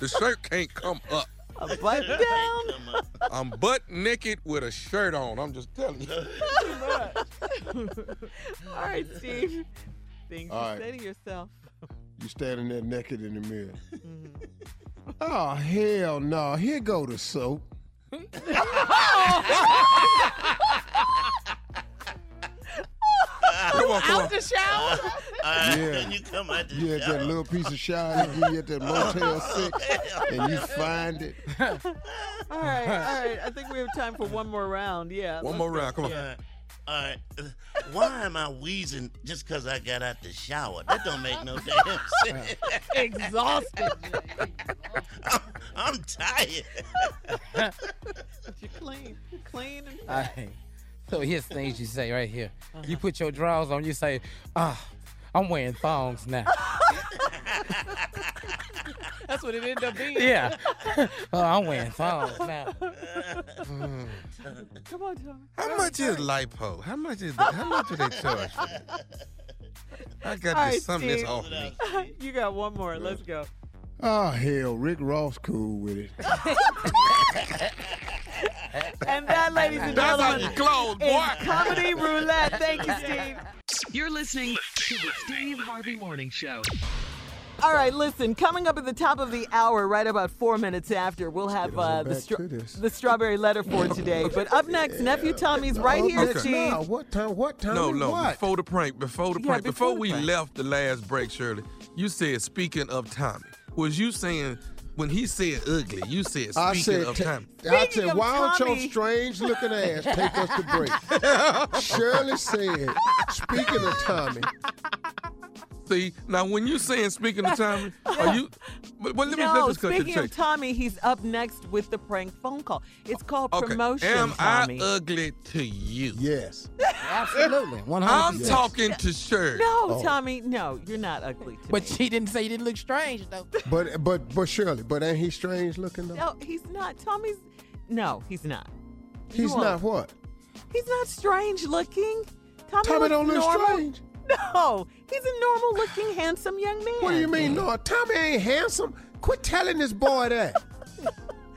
The shirt can't come up. A button down? I'm butt naked with a shirt on. I'm just telling you. All right, Steve. Things All to right. say to yourself. You standing there naked in the mirror. Oh hell no! Here go the soap. Come on, come on. The shower. Uh, Yeah. you come out the You shower. that little piece of shower they give you at that Motel Six, and you find it. All right, all right. I think we have time for one more round. Yeah. One more round. Come on. Yeah. All right. Uh, Why am I wheezing just because I got out the shower? That don't make no damn sense. Exhausted. I'm, I'm tired. You're clean. Clean and All right. So here's things you say right here. You put your drawers on. You say, "Ah, I'm wearing thongs now." That's what it ended up being. yeah. oh, I'm wearing thongs now. Come on, Tommy. How much is lipo? How much is how much do they charge for that? I got All this right, something that's Steve. off me. You got one more. Let's go. Oh hell, Rick Ross cool with it. And that, ladies and That's gentlemen, you close, is Comedy Roulette. Thank you, Steve. You're listening to the Steve Harvey Morning Show. All right, listen. Coming up at the top of the hour, right about four minutes after, we'll have uh, the stra- the strawberry letter for today. But up next, nephew Tommy's right here, Okay. Steve. No, what time? What time? No, no. What? Before the prank, before the Yeah, prank, before before, the we prank. left the last break, Shirley, you said speaking of Tommy. Was you saying when he said ugly? You said I said, of ta- Tommy. I said, why don't Tommy- your strange looking ass take us to break? Shirley said, speaking of Tommy, See now, when you saying speaking of Tommy, are you? But, but let me no, let's cut to the speaking of chase. Tommy, he's up next with the prank phone call. It's called Okay, promotion, am Tommy. I ugly to you? yes. Absolutely. 100%. I'm talking to Shirley. no, Oh. Tommy, no, you're not ugly to But me. she didn't say you didn't look strange, though. But but but Shirley, but ain't he strange looking though? No, he's not. Tommy's. No, he's not. He's You are. not what? He's not strange looking. Tommy, Tommy looks don't look normal. strange. No, he's a normal looking, handsome young man. What do you mean? No, Tommy ain't handsome. Quit telling this boy that.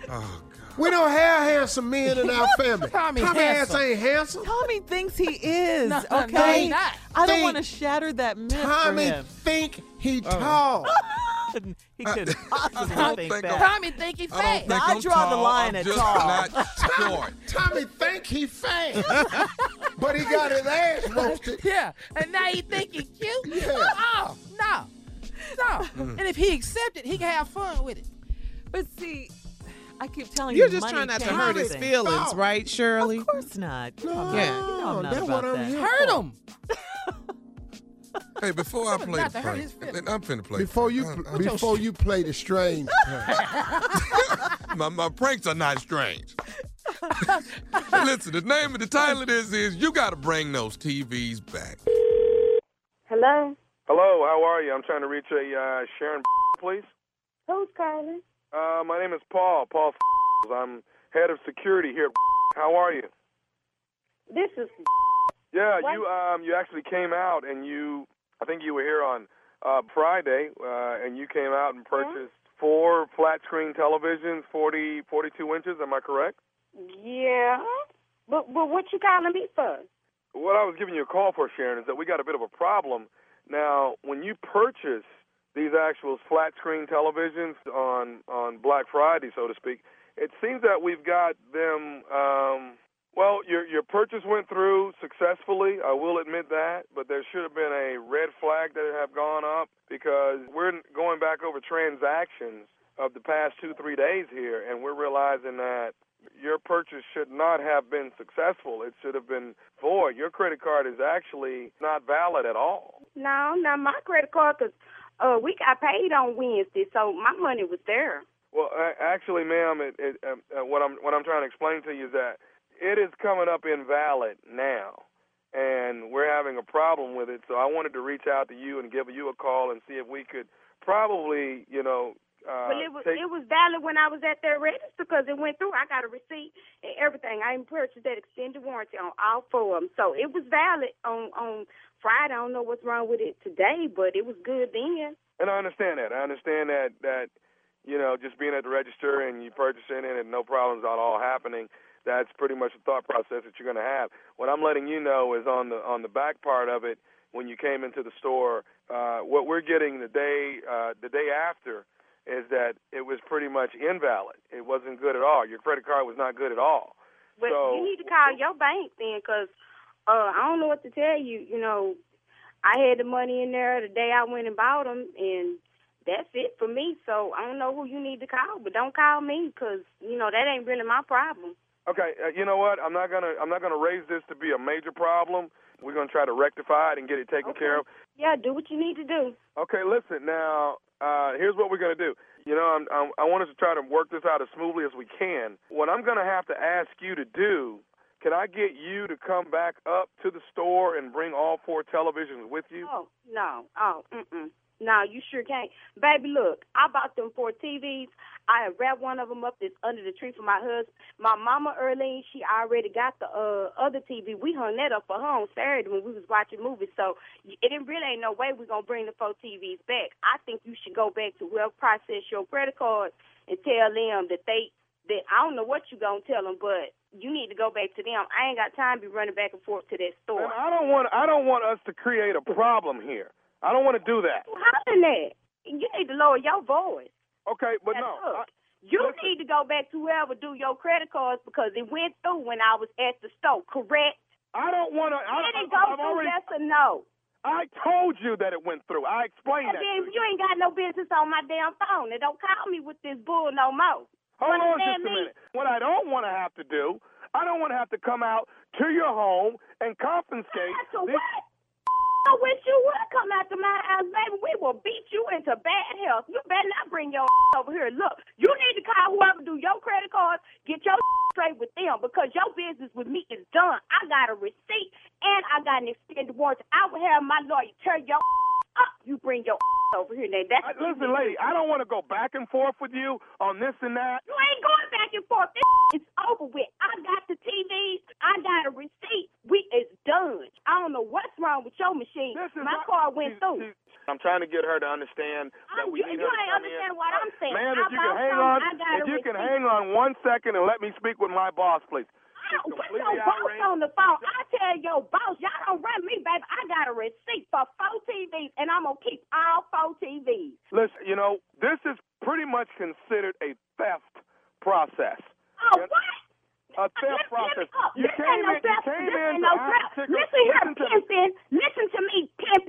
Oh, God. We don't have handsome men in our family. Tommy ass handsome. ain't handsome. Tommy thinks he is. No, no, okay, he's not. I don't want to shatter that myth Tommy for him. think he Oh. tall. he couldn't I possibly don't think think that. Tommy think he I don't fat. think Now, I I'm draw the line I'm at just tall. not short. Tommy think he fat, but he got his ass roasted. Yeah, and now he think he cute. Yeah. Oh no, no. Mm. And if he accepted, he can have fun with it. But see, I keep telling You're you, just money trying not to changes hurt his feelings, Oh. right, Shirley? Of course not. You know, Yeah. you know I'm not that's about what I'm that. here Hurt him. Hey, before I play the to prank. I'm finna play. Before the you prank. Uh, before you play the strange, my, my pranks are not strange. Listen, the name of the title of this is "You Got to Bring Those TVs Back." Hello? Hello, how are you? I'm trying to reach a uh, Sharon, please. Who's calling? Uh, my name is Paul. Paul. I'm head of security here. How are you? This is Yeah, What? you um you actually came out and you I think you were here on uh Friday uh and you came out and purchased four flat screen televisions, 40 42 inches, am I correct? yeah. But but what you calling me for? What I was giving you a call for, Sharon, is that we got a bit of a problem. Now, when you purchase these actual flat screen televisions on on Black Friday, so to speak, it seems that we've got them. Um, well, your your purchase went through successfully. I will admit that, but there should have been a red flag that have gone up because we're going back over transactions of the past two three days here, and we're realizing that your purchase should not have been successful. It should have been void. Your credit card is actually not valid at all. No, not my credit card, 'cause uh, we got paid on Wednesday, so my money was there. Well, actually, ma'am, it, it, um, uh, what I'm what I'm trying to explain to you is that it is coming up invalid now, and we're having a problem with it. So I wanted to reach out to you and give you a call and see if we could probably, you know, uh, But it was take. it was valid when I was at their register because it went through. I got a receipt and everything. I even purchased that extended warranty on all four of them, so it was valid on on Friday. I don't know what's wrong with it today, but it was good then. And I understand that. I understand that that you know just being at the register and you purchasing it and no problems at all happening. That's pretty much the thought process that you're going to have. What I'm letting you know is on the on the back part of it when you came into the store. Uh, what we're getting the day uh, the day after is that it was pretty much invalid. It wasn't good at all. Your credit card was not good at all. But so you need to call your bank then, because uh, I don't know what to tell you. You know, I had the money in there the day I went and bought them, and that's it for me. So I don't know who you need to call, but don't call me, because you know that ain't really my problem. Okay, uh, you know what? I'm not gonna I'm not gonna raise this to be a major problem. We're gonna try to rectify it and get it taken care of. Yeah, do what you need to do. Okay, listen now. Uh, here's what we're gonna do. You know, I'm, I'm, I want us to try to work this out as smoothly as we can. What I'm gonna have to ask you to do. Can I get you to come back up to the store and bring all four televisions with you? Oh no, oh mm-mm. No, you sure can't. Baby, look, I bought them four TVs. I have wrapped one of them up that's under the tree for my husband. My mama, Earlene, she already got the uh, other TV. We hung that up for her on Saturday when we was watching movies. So it really ain't no way we're going to bring the four TVs back. I think you should go back to whoever processed your credit card and tell them that they, that I don't know what you're going to tell them, but you need to go back to them. I ain't got time to be running back and forth to that store. And I don't want I don't want us to create a problem here. I don't want to do that. hollering that. You need to lower your voice. Okay, but Now, no. I, you need to go back to whoever do your credit cards because it went through when I was at the store, correct? I don't want to. I, Did it go I've through, already. yes or no? I told you that it went through. I explained And that. then to you ain't got no business on my damn phone. And don't call me with this bull no more. Hold on just a me? minute. What I don't want to have to do, I don't want to have to come out to your home and confiscate. These- what? I wish you would come to my house, baby. We will beat you into bad health. You better not bring your over here. Look, you need to call whoever do your credit cards, get your straight with them because your business with me is done. I got a receipt and I got an extended warranty. I will have my lawyer tear your up. You bring your over here. Now that's I, listen, lady, I don't want to go back and forth with you on this and that. You ain't going back and forth. This is over with. I got the TVs. I got a receipt. We is done. I don't know what's wrong with your machine. My car went through. I'm trying to get her to understand that we you, need you her ain't understand in. what I'm saying. I if you can hang some, on, if you can hang on one second and let me speak with my boss, please. Oh, put boss on the phone. I tell your boss, y'all don't run me, baby. I got a receipt for four TVs, and I'm gonna keep all four TVs. Listen, you know, this is pretty much considered a theft process. Oh, what? A theft process. You this came ain't no you theft. came in no. Listen here, pimpin'. Listen to me, pimpin'.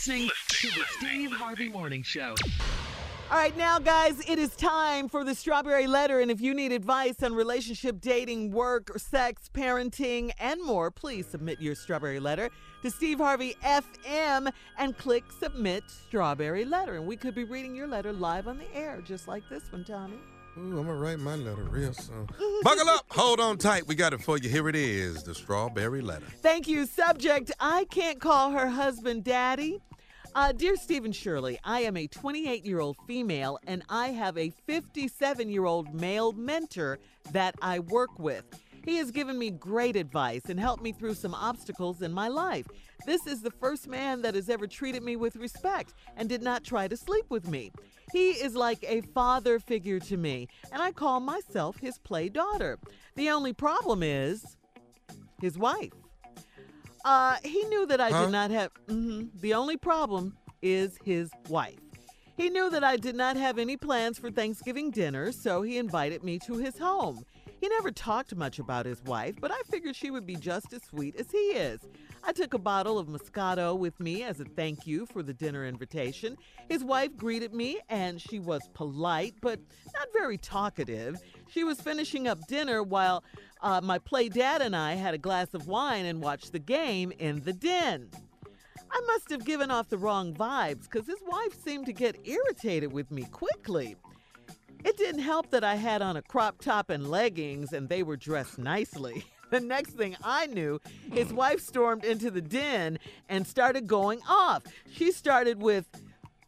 Listening to the Steve Harvey Morning Show. All right, now, guys, it is time for the Strawberry Letter. And if you need advice on relationship, dating, work, sex, parenting, and more, please submit your Strawberry Letter to Steve Harvey FM and click Submit Strawberry Letter. And we could be reading your letter live on the air, just like this one, Tommy. Ooh, I'm gonna write my letter real soon. Buckle up, hold on tight. We got it for you. Here it is, the Strawberry Letter. Thank you. Subject I can't call her husband daddy. Uh, dear Steve and Shirley, I am a 28 year old female and I have a 57 year old male mentor that I work with. He has given me great advice and helped me through some obstacles in my life. This is the first man that has ever treated me with respect and did not try to sleep with me. He is like a father figure to me, and I call myself his play daughter. The only problem is his wife. Uh, he knew that I Huh? did not have. mhm. The only problem is his wife. He knew that I did not have any plans for Thanksgiving dinner, so he invited me to his home. He never talked much about his wife, but I figured she would be just as sweet as he is. I took a bottle of Moscato with me as a thank you for the dinner invitation. His wife greeted me, and she was polite, but not very talkative. She was finishing up dinner while uh, my play dad and I had a glass of wine and watched the game in the den. I must have given off the wrong vibes because his wife seemed to get irritated with me quickly. It didn't help that I had on a crop top and leggings and they were dressed nicely. The next thing I knew, his wife stormed into the den and started going off. She started with,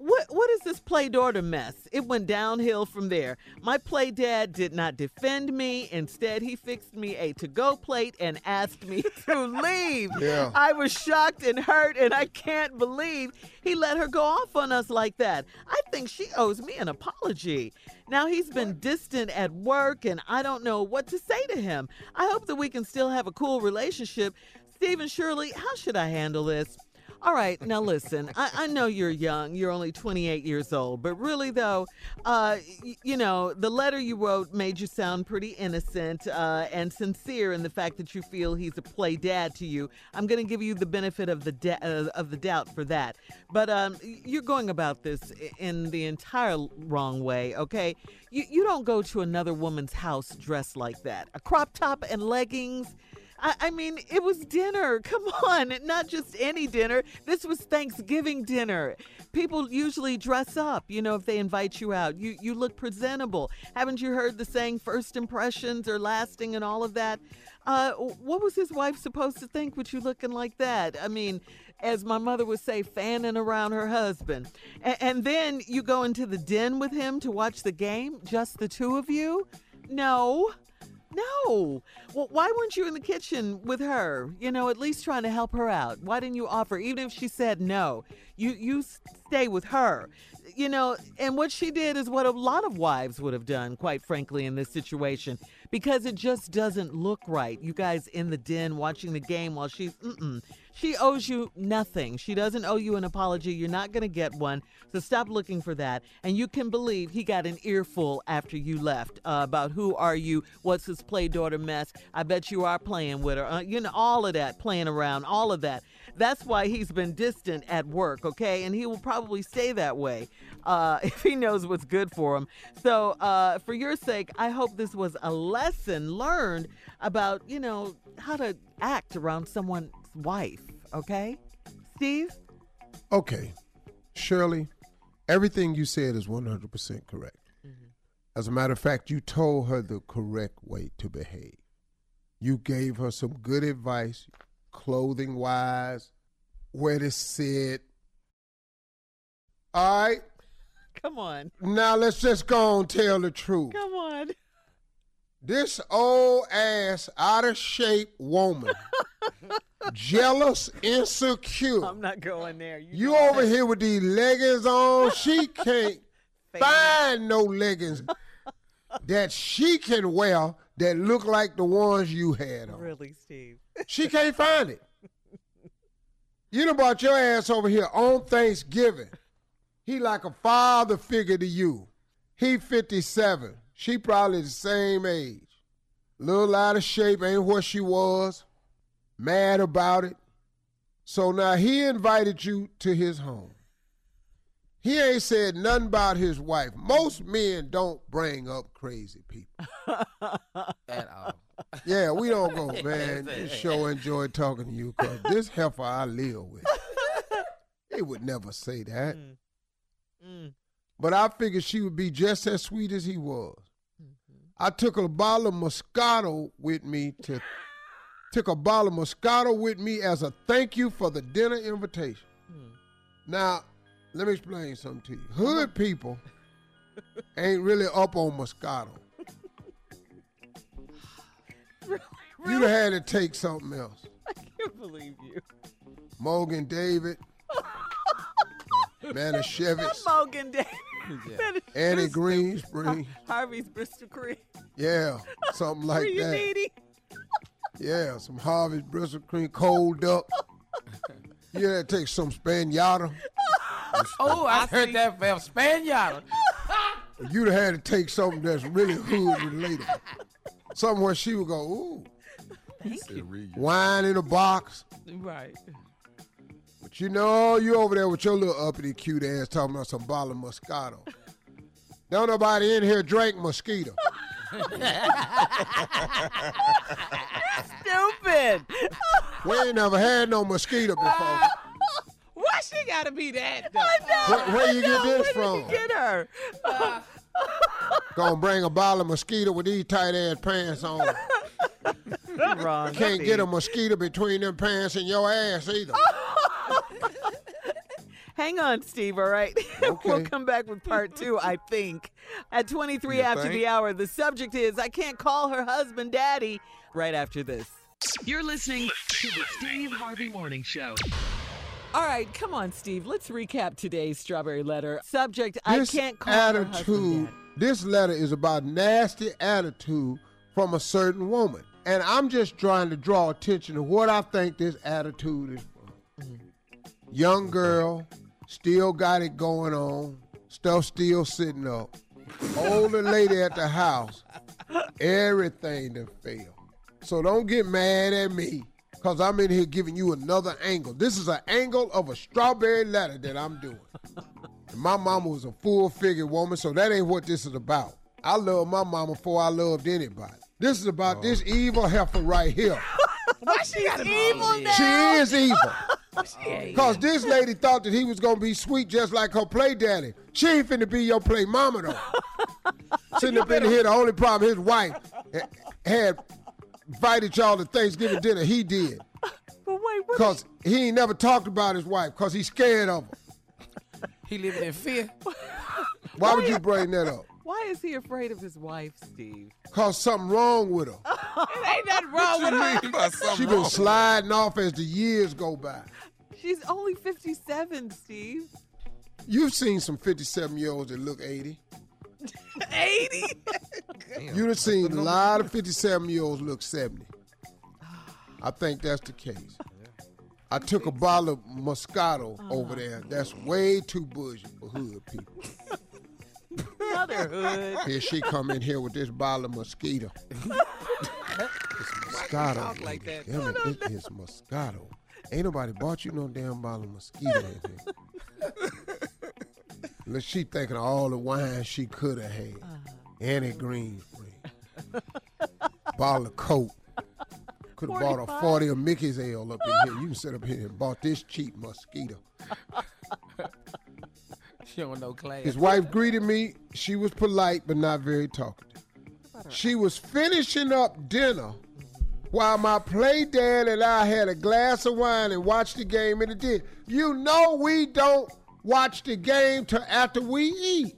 what, what is this play daughter mess? It went downhill from there. My play dad did not defend me. Instead, he fixed me a to go plate and asked me to leave. Yeah. I was shocked and hurt, and I can't believe he let her go off on us like that. I think she owes me an apology. Now he's been distant at work, and I don't know what to say to him. I hope that we can still have a cool relationship. Steve and Shirley, how should I handle this? All right, now listen, I, I know you're young. You're only 28 years old. But really, though, uh, you know, the letter you wrote made you sound pretty innocent uh, and sincere in the fact that you feel he's a play dad to you. I'm going to give you the benefit of the, da- uh, of the doubt for that. But um, you're going about this in the entire wrong way, okay? You, you don't go to another woman's house dressed like that. A crop top and leggings. I, I mean, it was dinner. Come on, not just any dinner. This was Thanksgiving dinner. People usually dress up, you know, if they invite you out. You you look presentable. Haven't you heard the saying first impressions are lasting and all of that? Uh, what was his wife supposed to think with you looking like that? I mean, as my mother would say, fanning around her husband. A- and then you go into the den with him to watch the game, just the two of you? No. No. Well, why weren't you in the kitchen with her? You know, at least trying to help her out. Why didn't you offer, even if she said no? You you stay with her. You know, and what she did is what a lot of wives would have done, quite frankly, in this situation, because it just doesn't look right. You guys in the den watching the game while she's, mm-mm. She owes you nothing. She doesn't owe you an apology. You're not going to get one. So stop looking for that. And you can believe he got an earful after you left uh, about who are you, what's his play daughter mess. I bet you are playing with her. Uh, you know, all of that, playing around, all of that. That's why he's been distant at work, okay? And he will probably stay that way uh, if he knows what's good for him. So, uh, for your sake, I hope this was a lesson learned about, you know, how to act around someone's wife, okay? Steve? Okay. Shirley, everything you said is 100% correct. Mm-hmm. As a matter of fact, you told her the correct way to behave. You gave her some good advice, clothing wise, where to sit. All right. Come on. Now let's just go and tell the truth. Come on. This old ass, out of shape woman, jealous, insecure. I'm not going there. You, You over that. here with these leggings on. She can't find no leggings that she can wear that look like the ones you had on. Really, Steve? She can't find it. You done brought your ass over here on Thanksgiving. He like a father figure to you. He 57. She probably the same age. Little out of shape, ain't what she was. Mad about it. So now he invited you to his home. He ain't said nothing about his wife. Most men don't bring up crazy people. At all. Yeah, we don't go, man. This show enjoy talking to you because this heifer I live with. He would never say that. Mm. But I figured she would be just as sweet as he was. Mm-hmm. I took a bottle of Moscato with me to took a bottle of Moscato with me as a thank you for the dinner invitation. Hmm. Now, let me explain something to you. Hood people ain't really up on Moscato. You'd have had to take something else. I can't believe you. Mogen David, Manischewitz, Morgan Day. Annie Greenspring. Harvey's Bristol Cream. Yeah, something like Were that. needy? Yeah, some Harvey's Bristol Cream cold duck. yeah, had to take some Spanada. Oh, I heard that from Spaniard. You'd have had to take something that's really hood related. Something where she would go, ooh, wine in a box. Right. But you know, you over there with your little uppity cute ass talking about some bottle of Moscato. Don't nobody in here drink mosquito. Stupid. We ain't never had no mosquito before. Why she gotta be that? Though? Where, where you get this from? Did you Get her. Uh, Gonna bring a bottle of mosquito with these tight ass pants on. Wrong. Can't get a mosquito between them pants and your ass either. Hang on, Steve, all right? we'll come back with part two, I think. At 23 You after think? the hour, the subject is I can't call her husband daddy right after this. You're listening to the Steve Harvey Morning Show. All right, come on, Steve. Let's recap today's strawberry letter. Subject This I can't call attitude, this letter is about nasty attitude from a certain woman. And I'm just trying to draw attention to what I think this attitude is from. Young girl, still got it going on, stuff still sitting up. Older lady at the house, everything done failed. So don't get mad at me, because I'm in here giving you another angle. This is an angle of a strawberry ladder that I'm doing. And my mama was a full figure woman, so that ain't what this is about. I love my mama before I loved anybody. This is about this oh. evil heifer right here. Why she gotta be Evil now. She is evil. Cause this lady thought that he was gonna be sweet just like her play daddy. She ain't finna be your play mama though. Sitting up in here, the only problem his wife had invited y'all to Thanksgiving dinner. He did. But wait, what? Cause he ain't never talked about his wife, cause he's scared of her. He living in fear. Why would you bring that up? Why is he afraid of his wife, Steve? Cause something wrong with her. It ain't nothing wrong with her. Mean by She been wrong. sliding off as the years go by. She's only 57, Steve. You've seen some 57 year olds that look 80. 80? You done seen a lot of 57 year olds look 70. I think that's the case. I took a bottle of Moscato over there. That's way too bougie for hood people. Motherhood. Here she come in here with this bottle of mosquito. it's Moscato. talk like that? Damn it, it is Moscato. Ain't nobody bought you no damn bottle of mosquito in here. Look, she thinking of all the wine she could have had. Uh-huh. Annie Greenspring. bottle of Coke. Could have bought a 40 of Mickey's Ale up in here. You can sit up here and bought this cheap mosquito. She don't know class. His wife greeted me. She was polite but not very talkative. She was finishing up dinner while my play dad and I had a glass of wine and watched the game in the den. You know we don't watch the game till after we eat.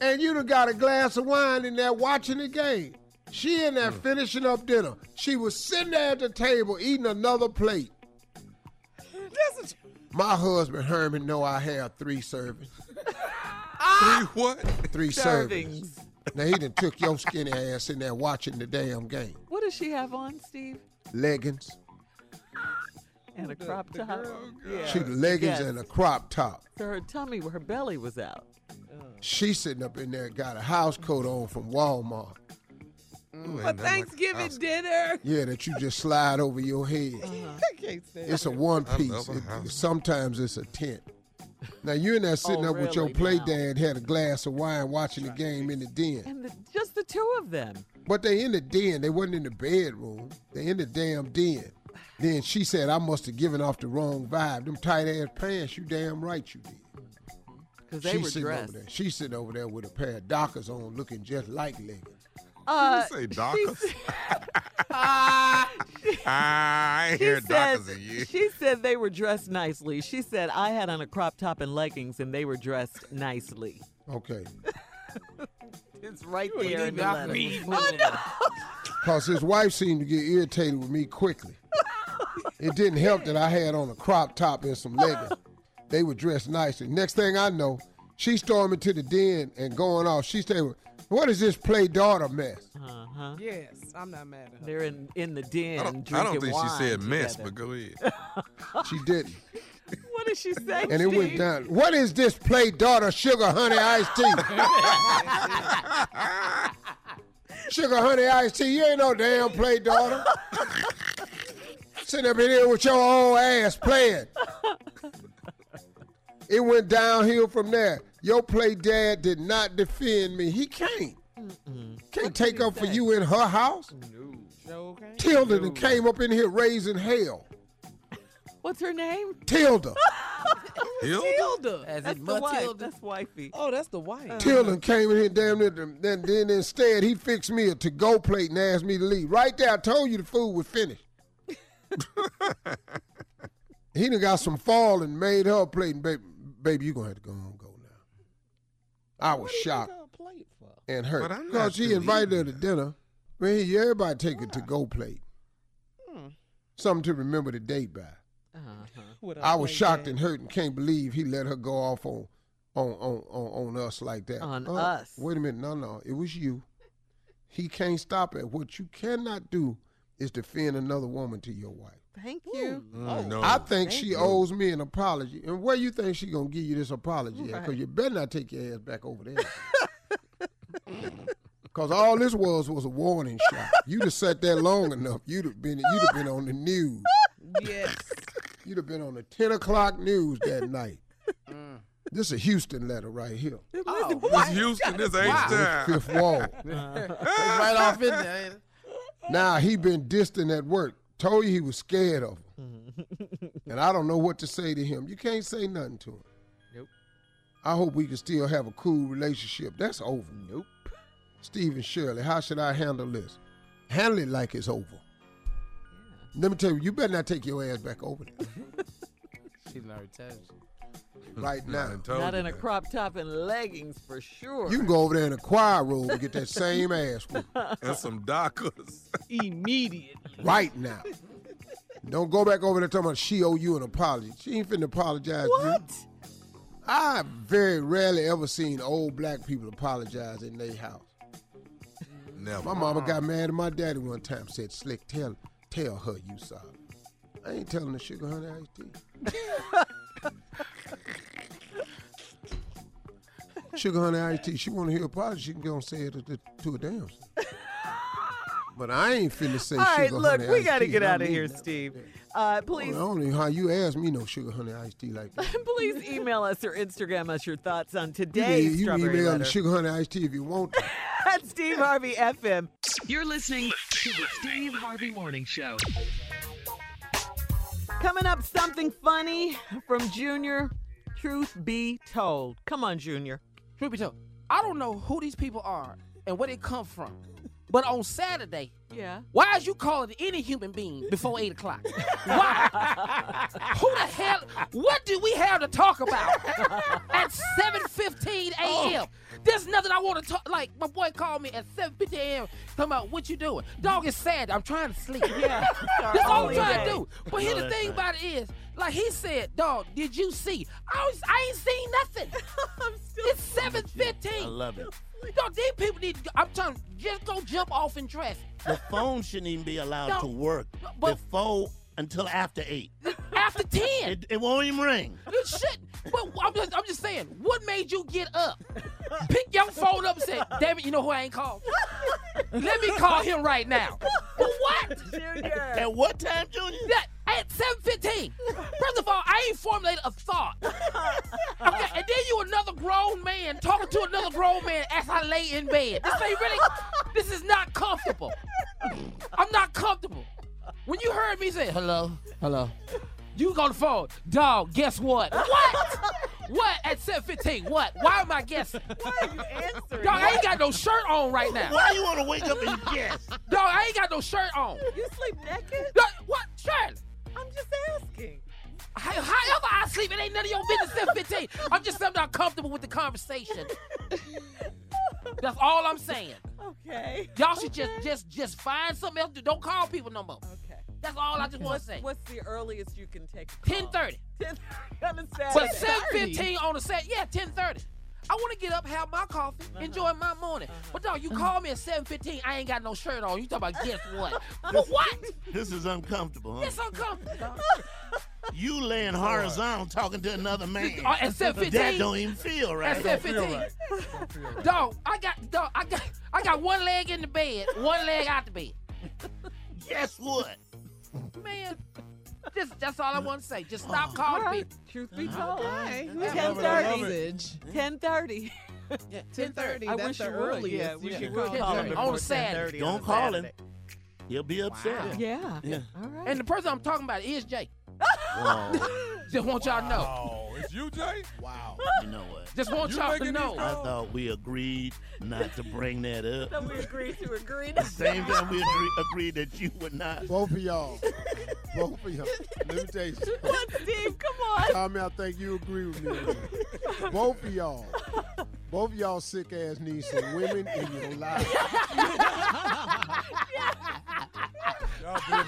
And you done got a glass of wine in there watching the game. She in there hmm. finishing up dinner. She was sitting there at the table eating another plate. My husband Herman know I have three servings. Ah! Three what? Three servings. Servings. Now he done took your skinny ass in there watching the damn game. What does she have on, Steve? Leggings. And a crop top. Yeah. She the leggings Yes. and a crop top. So her tummy, her belly was out. She sitting up in there, got a house coat on from Walmart. For Thanksgiving dinner. Yeah, that you just slide over your head. I can't uh-huh. stand It's a one piece. It- sometimes it's a tent. Now you in there oh, sitting Oh, up with your play now? dad, had a glass of wine, watching the game in the den. And the, just the two of them. But they in the den. They wasn't in the bedroom. They in the damn den. Then she said, "I must have given off the wrong vibe. Them tight ass pants. You damn right you did." Because they She were sitting dressed. over there. She's sitting over there with a pair of Dockers on, looking just like leggings. Uh, say Dockers? s- I ain't she hear Dockers in years. she said they were dressed nicely. She said I had on a crop top and leggings and they were dressed nicely. Okay. It's right You there in the even letter. me. I know. Cause his wife seemed to get irritated with me quickly. It didn't help that I had on a crop top and some leggings. They were dressed nicely. Next thing I know, she stormed into the den and going off. She said, "What is this play daughter mess?" Uh-huh. Yes, I'm not mad at her. They're in, in the den I don't, drinking I don't think she wine said mess, together. but go ahead. She didn't. What did she say? And it went down. What is this play daughter sugar honey iced tea? sugar honey iced tea. You ain't no damn play daughter. Sitting up in here with your old ass playing. It went downhill from there. Your play dad did not defend me. He can't. Can't take up for you in her house. Sure can. Tilda that came up in here raising hell. What's her name? Tilda. Tilda. As That's the wife. Matilda. That's wifey. Oh, that's the wife. Uh-huh. Tilden came in here damn near, then, then instead he fixed me a to-go plate and asked me to leave. Right there, I told you the food was finished. He done got some fall and made her a plate, and baby, baby, you gonna have to go on go now. I was shocked plate for? and hurt But I'm not because she still invited her to eating dinner. Man, he- everybody take a to-go plate, Hmm. something to remember the date by. Uh-huh. I was shocked and hurt and can't believe he let her go off on on on on, on us like that. On Uh, us. Wait a minute, no, no, it was you. He can't stop it. What you cannot do is defend another woman to your wife. Thank you. Mm, no. I think she you. owes me an apology. And where you think she gonna give you this apology? Because Right. you better not take your ass back over there. Cause all this was was a warning shot. You'd have sat there long enough. You'd have been you'd have been on the news. Yes. You'd have been on the 10 o'clock news that night. This is a Houston letter right here. Oh, This Houston, this H time. Fifth Ward. it's right off in there. Now he been distant at work. Told you he was scared of him. and I don't know what to say to him. You can't say nothing to him. Nope. I hope we can still have a cool relationship. That's over. Nope. Steve and Shirley, how should I handle this? Handle it like it's over. Yeah. Let me tell you, you better not take your ass back over there She done already told you. Right now. Not in a that. crop top and leggings for sure. You can go over there in a choir robe and get that same ass whooping And some Dockers. Immediately. right now. Don't go back over there talking about she owe you an apology. She ain't finna apologize to you. what? I very rarely ever seen old black people apologize in their house. Never. My mama got mad at my daddy one time. Said, "Slick, tell tell her you sorry." I ain't telling the sugar honey iced tea. sugar honey iced tea. She want to hear a apology. She can go and say it to, to a damn. But I ain't finna say All right, sugar look, honey we got to get out of here, that. Steve. Uh, please I please, don't know how you ask me no sugar honey iced tea like that. please email us or Instagram us your thoughts on You can, today's you can strawberry email letter the sugar honey iced tea if you want to. at Steve Harvey FM. You're listening to the Steve Harvey Morning Show. Coming up, something funny from Junior. Truth be told, come on, Junior. Truth be told, I don't know who these people are and where they come from. But on Saturday, Yeah. why is you calling any human being before 8 o'clock? Why? Who the hell? What do we have to talk about at 7.15 a.m.? There's nothing I want to talk. Like, my boy called me at 7.50 a.m. talking about what you doing. Dog is sad. I'm trying to sleep. Yeah. That's all I'm trying day. to do. But here's know the thing right. about it is, like he said, dog, did you see? I, was, I ain't seen nothing. it's 7.15. I love it. Dog, these people need to, I'm telling you, just go jump off and dress. The phone shouldn't even be allowed No, to work before until after eight. After 10. It, it won't even ring. It should. But I'm just, I'm just saying, what made you get up? Pick your phone up and say, damn it, you know who I ain't called? Let me call him right now. For what? Junior. At what time, Junior? That, at 7.15. First of all, I ain't formulated a thought. Okay, and then you another grown man talking to another grown man as I lay in bed. This ain't really, this is not comfortable. I'm not comfortable. When you heard me say, hello, hello, you go on the phone. Dog, guess what? What? What at 7.15? What? Why am I guessing? Why are you answering? Dog, I ain't got no shirt on right now. Why you want to wake up and guess? Dog, I ain't got no shirt on. You sleep naked? Dog, what? Shirley. I'm just asking. How- However I sleep, it ain't none of your business. 715. I'm just I'm not comfortable with the conversation. That's all I'm saying. Okay. Y'all should just just just find something else to. Don't call people no more. Okay. That's all I just want to say. what's the earliest you can take a 10:30. 10:30 on a But Saturday. 7:15 on the set. Yeah, 10:30. I want to get up, have my coffee, enjoy my morning. But dog, you call me at 7:15. I ain't got no shirt on. You talking about guess what? For what? This is uncomfortable, huh? It's uncomfortable. You laying horizontal talking to another man. Uh, at 7:15. That don't even feel right. At 7:15. Dog, I got dog, I got I got one leg in the bed, one leg out the bed. Guess what? Man, just that's all I want to say. Just stop calling right. people. Truth be told. Hey, Ten thirty. Ten thirty. Yeah, 10:30. I wish you would. earliest. Yeah, we should should call call him on Saturday. Don't call him. He'll be upset. Yeah. Yeah. All right. And the person I'm talking about is Jay. Wow. Just want y'all to know. It's you, Jay? Wow. You know what? Just want You y'all to know. I thought we agreed not to bring that up. So we agreed to agree. The same time we agree, agreed that you would not. Both of y'all. Both of y'all. Let me tell you something. What, Steve? Come on. Tommy, I think you agree with me. on that. Both of y'all. Both of y'all sick ass need some women in your life. Y'all do, man.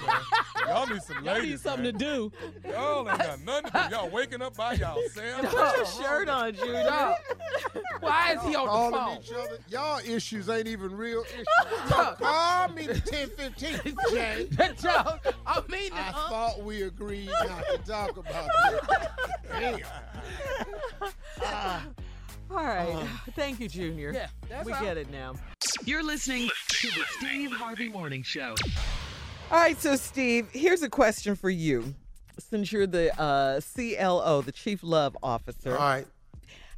Y'all need some Y'all ladies. need something to do. Y'all ain't got nothing to do. Y'all waking up by yourselves. Put your shirt on, Junior. Dog, Why is he on the Calling phone? each other. Y'all issues ain't even real issues. Dog, Call me the 1015, Jay. dog, I mean it, I huh? thought we agreed not to talk about this. Damn. Ah. All right. Uh. Thank you, Junior. Yeah, that's we all. get it now. You're listening to the Steve Harvey Morning Show. All right, so Steve, here's a question for you. Since you're the uh, CLO, the Chief Love Officer, All right.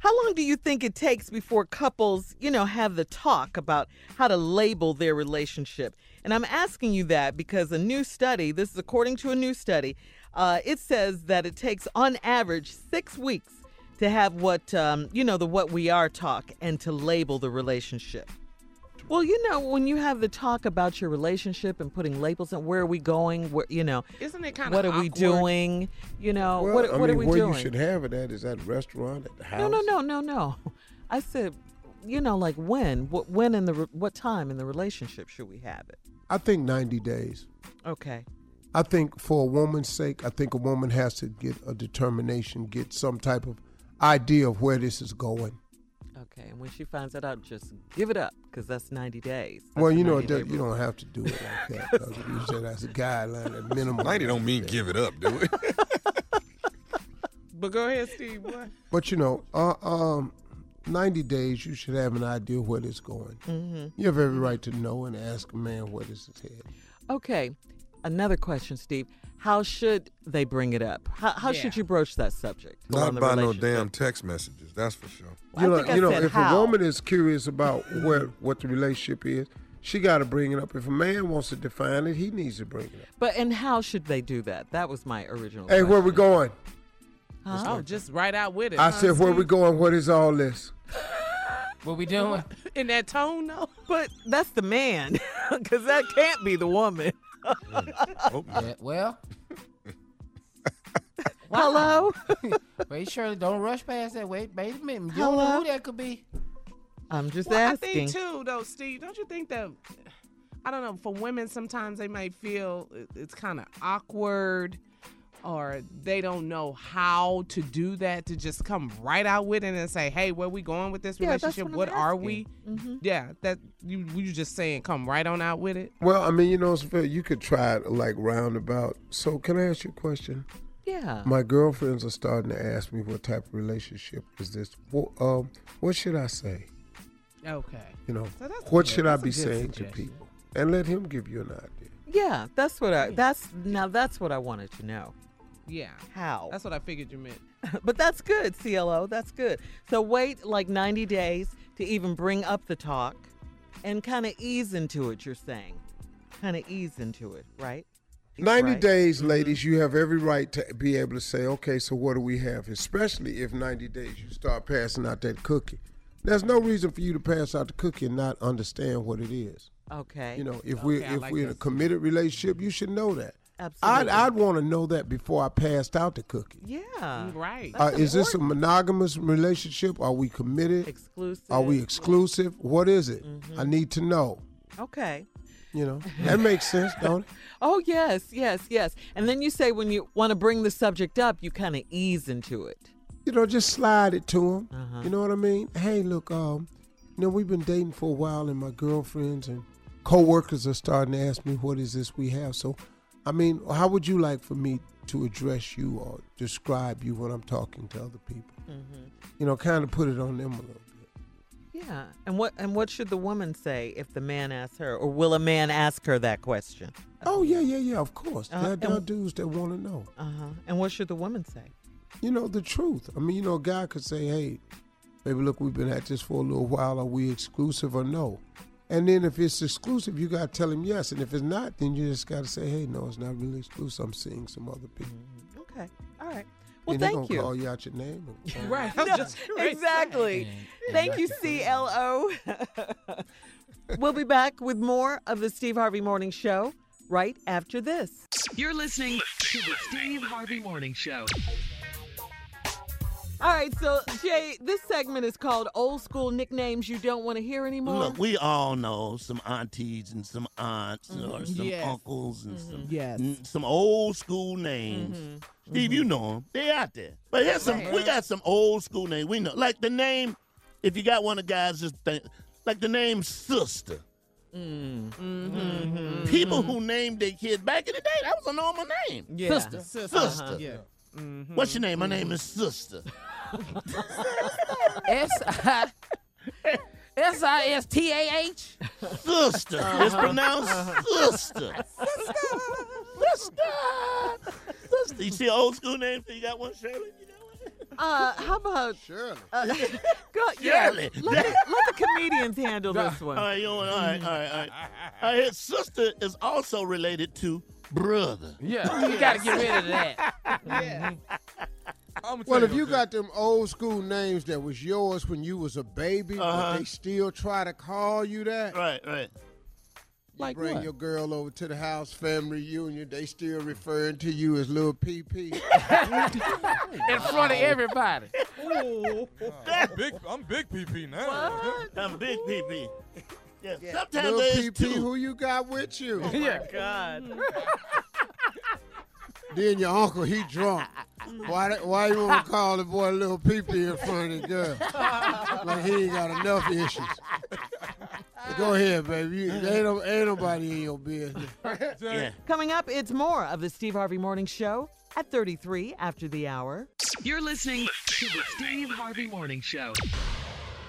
how long do you think it takes before couples, you know, have the talk about how to label their relationship? And I'm asking you that because a new study, this is according to a new study, uh, it says that it takes on average six weeks to have what, um, you know, the what we are talk and to label the relationship. Well, you know, when you have the talk about your relationship and putting labels on where are we going, where you know, Isn't it kind of what are we doing, you know, Well, what, I what mean, are we where doing? you should have it at is at a restaurant, at the house. No, no, no, no, no. I said, you know, like when, what, when in the, re- what time in the relationship should we have it? I think 90 days. Okay. I think for a woman's sake, I think a woman has to get a determination, get some type of idea of where this is going. Okay. And when she finds that out, just give it up because that's 90 days. That's well, you know, it does- you don't have to do it like that. That's you said that's a guideline, a minimum. 90 don't mean give it up, do it? But go ahead, Steve. What? But you know, uh, um, 90 days, you should have an idea where it's going. Mhm. You have every right to know and ask a man where this is headed. Okay. Another question, Steve. How should they bring it up? How, how Yeah. should you broach that subject? Not around the by no damn text messages, that's for sure. I You know, think I you know said if how. a woman is curious about where what the relationship is, she got to bring it up. If a man wants to define it, he needs to bring it up. But and how should they do that? That was my original. Hey, where we going? Huh? Oh, just right out with it. I huh, said, where we going? What is all this? What we doing? In that tone, though. But that's the man, because that can't be the woman. Oh, yeah, well. Hello? Wait, Shirley, don't rush past that. Wait, wait a minute. You Hello? don't know who that could be. I'm just Well, I asking. think too, though, Steve. Don't you think that? I don't know. For women, sometimes they might feel it's kind of awkward, or they don't know how to do that. To just come right out with it and say, "Hey, where we going with this Yeah, relationship? what what are we?" asking. Mhm. Yeah, that you you just saying, come right on out with it. Well, I mean, you know, Sophia, you could try it like roundabout. So, can I ask you a question? Yeah. My girlfriends are starting to ask me what type of relationship is this. What, um, what should I say? Okay. You know, So what good. should I That's a be good saying to people? And let him give you an idea. Yeah, that's what I. That's now. That's what I wanted to know. Yeah. How? That's what I figured you meant. but that's good, CLO. That's good. So wait like 90 days to even bring up the talk and kind of ease into it, you're saying. Kind of ease into it, right? 90 Right. days, mm-hmm. ladies, you have every right to be able to say, okay, so what do we have? Especially if 90 days you start passing out that cookie. There's no reason for you to pass out the cookie and not understand what it is. Okay. You know, if we're if like we're in a committed relationship, you should know that. Absolutely. I'd I'd want to know that before I passed out the cookie. Yeah. Right. Uh, is this a monogamous relationship? Are we committed? Exclusive. Are we exclusive? What is it? I need to know. Okay. You know, that makes sense, don't it? Oh, yes, yes, yes. And then you say when you want to bring the subject up, you kind of ease into it. You know, just slide it to them. Uh-huh. You know what I mean? Hey, look, um, you know, we've been dating for a while, and my girlfriends and coworkers are starting to ask me, "What is this we have?" So, I mean, how would you like for me to address you or describe you when I'm talking to other people? Mhm. You know, kind of put it on them a little bit. Yeah. And what and what should the woman say if the man asks her, or will a man ask her that question? Oh yeah, yeah, yeah. Of course, Uh, there, there are dudes that want to know. Uh huh. And what should the woman say? You know the truth. I mean, you know, a guy could say, "Hey, baby, look, we've been at this for a little while. Are we exclusive or no?" And then if it's exclusive, you gotta tell him yes. And if it's not, then you just gotta say, "Hey, no, it's not really exclusive. I'm seeing some other people." Mm-hmm. Okay. All right. Well, and they're thank gonna you. call you out your name. and- Right. No, exactly. Thank you, CLO. we'll be back with more of the Steve Harvey Morning Show right after this. You're listening to the Steve Harvey Morning Show. All right, so Jay, this segment is called Old School Nicknames You Don't Want to Hear Anymore. Look, we all know some aunties and some aunts or Mhm. some Yes. uncles and some Yes. n- some old school names. Mhm. Steve, you know them. They out there. But here's some. We got some old school names. We know, like the name. If you got one of the guys, just think, like the name Sister. Mm-hmm. People who named their kids back in the day, that was a normal name. Yeah. Sister. Sister, Sister. uh-huh. Yeah. What's your name? My name is Sister. S I S I S T A H. Sister. It's pronounced Sister. Sister. Sister. You see old school names? You got one, Shirley? Uh, how about Shirley? Uh, go, yeah, Shirley. let, the, let the comedians handle this one. All right, you want, all right, all right, all right. All right, his sister is also related to brother. Yeah, you gotta get rid of that. Yeah. Well, if you got them old school names that was yours when you was a baby, Uh-huh. but they still try to call you that. Right, right. You Like bring what? your girl over to the house, family reunion. They still referring to you as little PP. In front of everybody. I'm big, I'm big PP now. I'm big PP. Yeah, little sometimes there's PP, two. who you got with you? Oh, yeah. God. Mm. Then your uncle, he drunk. Why? that- Why you want to call the boy little PP in front of the girl? Like he ain't got enough issues. Go ahead, baby. You, ain't, ain't nobody in your business. Yeah. Coming up, it's more of the Steve Harvey Morning Show at 33 after the hour. You're listening to the Steve Harvey Morning Show.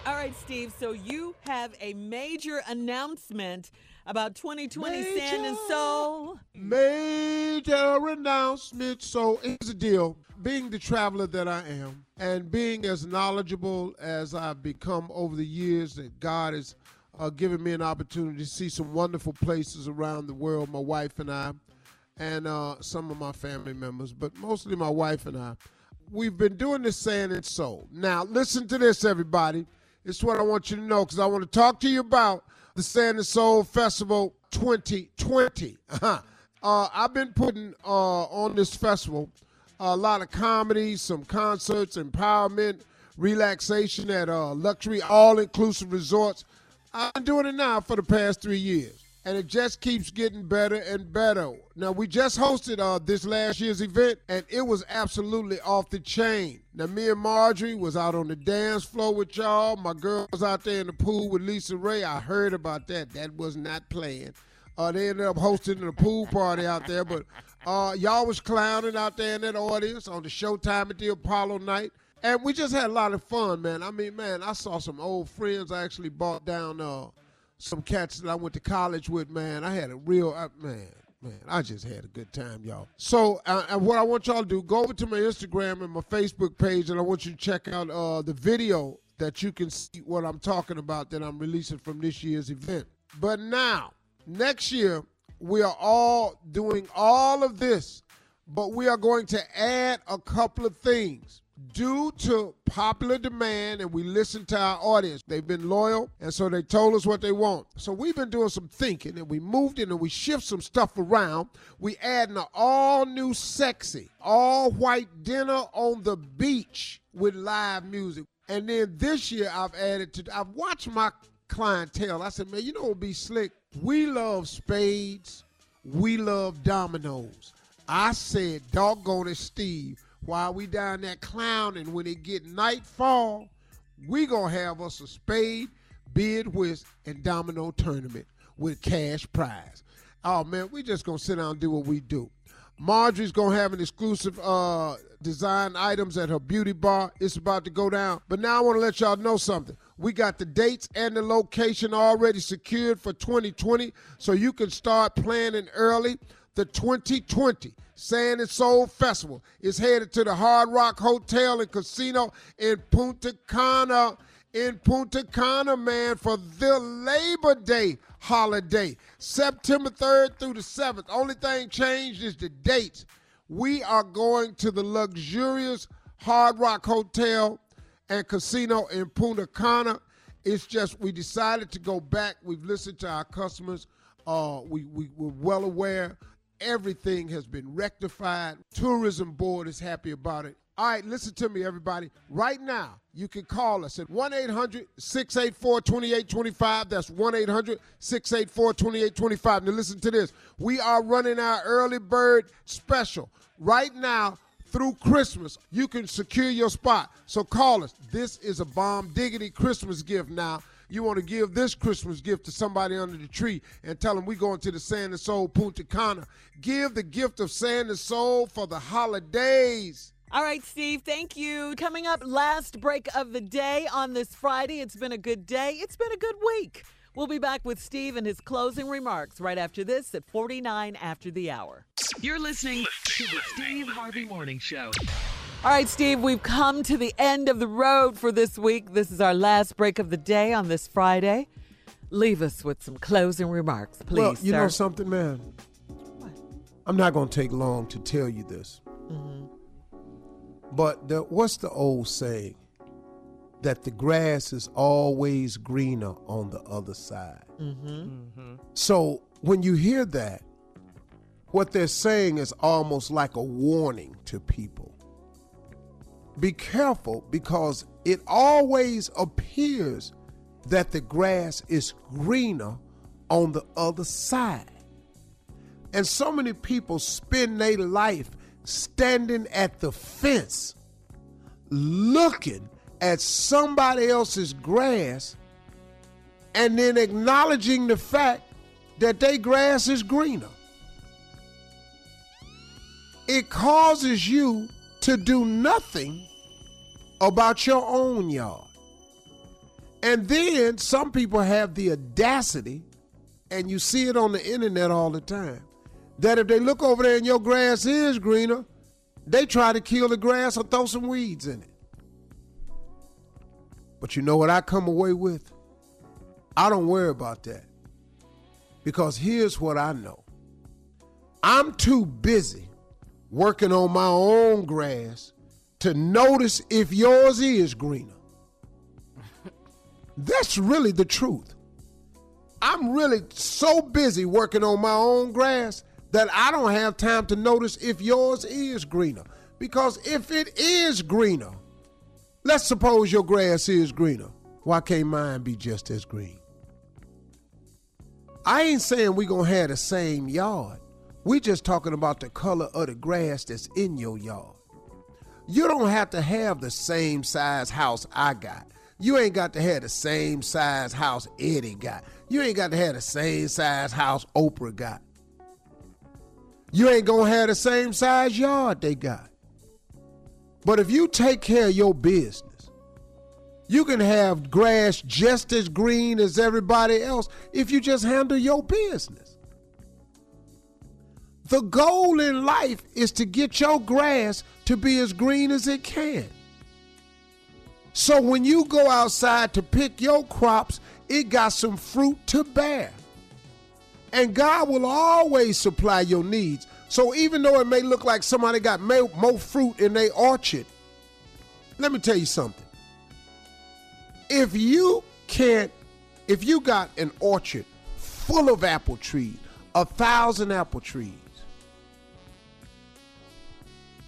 All right, Steve. So you have a major announcement about 2020 Sand and Soul. Major announcement. So here's the deal. Being the traveler that I am, and being as knowledgeable as I've become over the years, that God has uh, given me an opportunity to see some wonderful places around the world. My wife and I, and uh, some of my family members, but mostly my wife and I. We've been doing this Sand and Soul. Now, listen to this, everybody. Is what I want you to know because I want to talk to you about the Sand and Soul Festival 2020. Uh-huh. Uh, I've been putting uh, on this festival a lot of comedy, some concerts, empowerment, relaxation at uh, luxury all-inclusive resorts. I've been doing it now for the past three years, and it just keeps getting better and better. Now we just hosted uh, this last year's event, and it was absolutely off the chain. Now me and Marjorie was out on the dance floor with y'all. My girl was out there in the pool with LisaRaye. I heard about that. That was not playing. Uh, they ended up hosting a pool party out there, but uh, y'all was clowning out there in that audience on the Showtime at the Apollo night. And we just had a lot of fun, man. I mean, man, I saw some old friends. I actually bought down uh, some cats that I went to college with, man. I had a real, uh, man, man, I just had a good time, y'all. So, uh, and what I want y'all to do, go over to my Instagram and my Facebook page, and I want you to check out uh, the video that you can see what I'm talking about that I'm releasing from this year's event. But now, next year, we are all doing all of this, but we are going to add a couple of things. Due to popular demand, and we listen to our audience, they've been loyal, and so they told us what they want. So we've been doing some thinking, and we moved in and we shift some stuff around. We adding an all new, sexy, all white dinner on the beach with live music. And then this year, I've added to. I've watched my clientele. I said, man, you know what would be slick? We love spades. We love dominoes. I said, doggone it, Steve, while we down there clowning, when it get nightfall, we gonna have us a spade, bid, whist, and domino tournament with cash prize. Oh man, we just gonna sit down and do what we do. Marjorie's gonna have an exclusive uh, design items at her beauty bar. It's about to go down. But now I want to let y'all know something. We got the dates and the location already secured for 2020, so you can start planning early. The 2020 Sand and Soul Festival is headed to the Hard Rock Hotel and Casino in Punta Cana. In Punta Cana, man, for the Labor Day holiday, September 3rd through the 7th. Only thing changed is the dates. We are going to the luxurious Hard Rock Hotel and Casino in Punta Cana. It's just we decided to go back. We've listened to our customers. Uh, we, we we're well aware everything has been rectified. Tourism board is happy about it. All right, listen to me, everybody. Right now, you can call us at 1 800 684 2825. That's 1 800 684 2825. Now, listen to this. We are running our early bird special right now through Christmas. You can secure your spot. So call us. This is a bomb diggity Christmas gift now. You want to give this Christmas gift to somebody under the tree and tell them we're going to the Sand and Soul Punta Cana. Give the gift of Sand and Soul for the holidays. All right, Steve, thank you. Coming up, last break of the day on this Friday. It's been a good day. It's been a good week. We'll be back with Steve and his closing remarks right after this at 49 after the hour. You're listening to the Steve Harvey Morning Show. All right, Steve, we've come to the end of the road for this week. This is our last break of the day on this Friday. Leave us with some closing remarks, please. Well, you sir. know something, man? What? I'm not going to take long to tell you this. Mm-hmm. But the, what's the old saying? That the grass is always greener on the other side. Mm-hmm. So when you hear that, what they're saying is almost like a warning to people. Be careful because it always appears that the grass is greener on the other side. And so many people spend their life standing at the fence looking at somebody else's grass and then acknowledging the fact that their grass is greener. It causes you to do nothing about your own yard. And then some people have the audacity, and you see it on the internet all the time, that if they look over there and your grass is greener, they try to kill the grass or throw some weeds in it. But you know what I come away with? I don't worry about that. Because here's what I know I'm too busy working on my own grass to notice if yours is greener. That's really the truth. I'm really so busy working on my own grass that I don't have time to notice if yours is greener. Because if it is greener, let's suppose your grass is greener, why can't mine be just as green? I ain't saying we gonna have the same yard. We just talking about the color of the grass that's in your yard. You don't have to have the same size house I got. You ain't got to have the same size house Eddie got. You ain't got to have the same size house Oprah got. You ain't gonna have the same size yard they got. But if you take care of your business, you can have grass just as green as everybody else if you just handle your business. The goal in life is to get your grass to be as green as it can. So when you go outside to pick your crops, it got some fruit to bear. And God will always supply your needs. So even though it may look like somebody got more, fruit in their orchard, let me tell you something. If you can't, if you got an orchard full of apple trees, a thousand apple trees,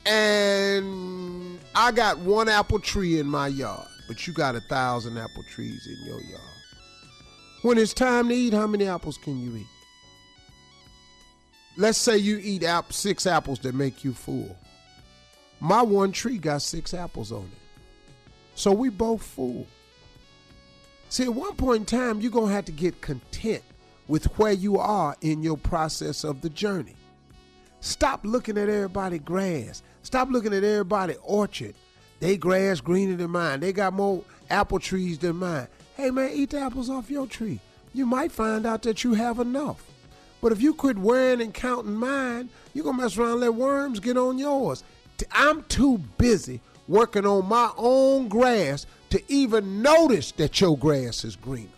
and I got one apple tree in my yard, but you got a thousand apple trees in your yard. When it's time to eat, how many apples can you eat? Let's say you eat app- six apples that make you full. My one tree got six apples on it. So we both full. See, at one point in time, you're going to have to get content with where you are in your process of the journey. Stop looking at everybody grass. Stop looking at everybody orchard. They grass greener than mine. They got more apple trees than mine. Hey man, eat the apples off your tree. You might find out that you have enough. But if you quit worrying and counting mine, you're gonna mess around and let worms get on yours. I'm too busy working on my own grass to even notice that your grass is greener.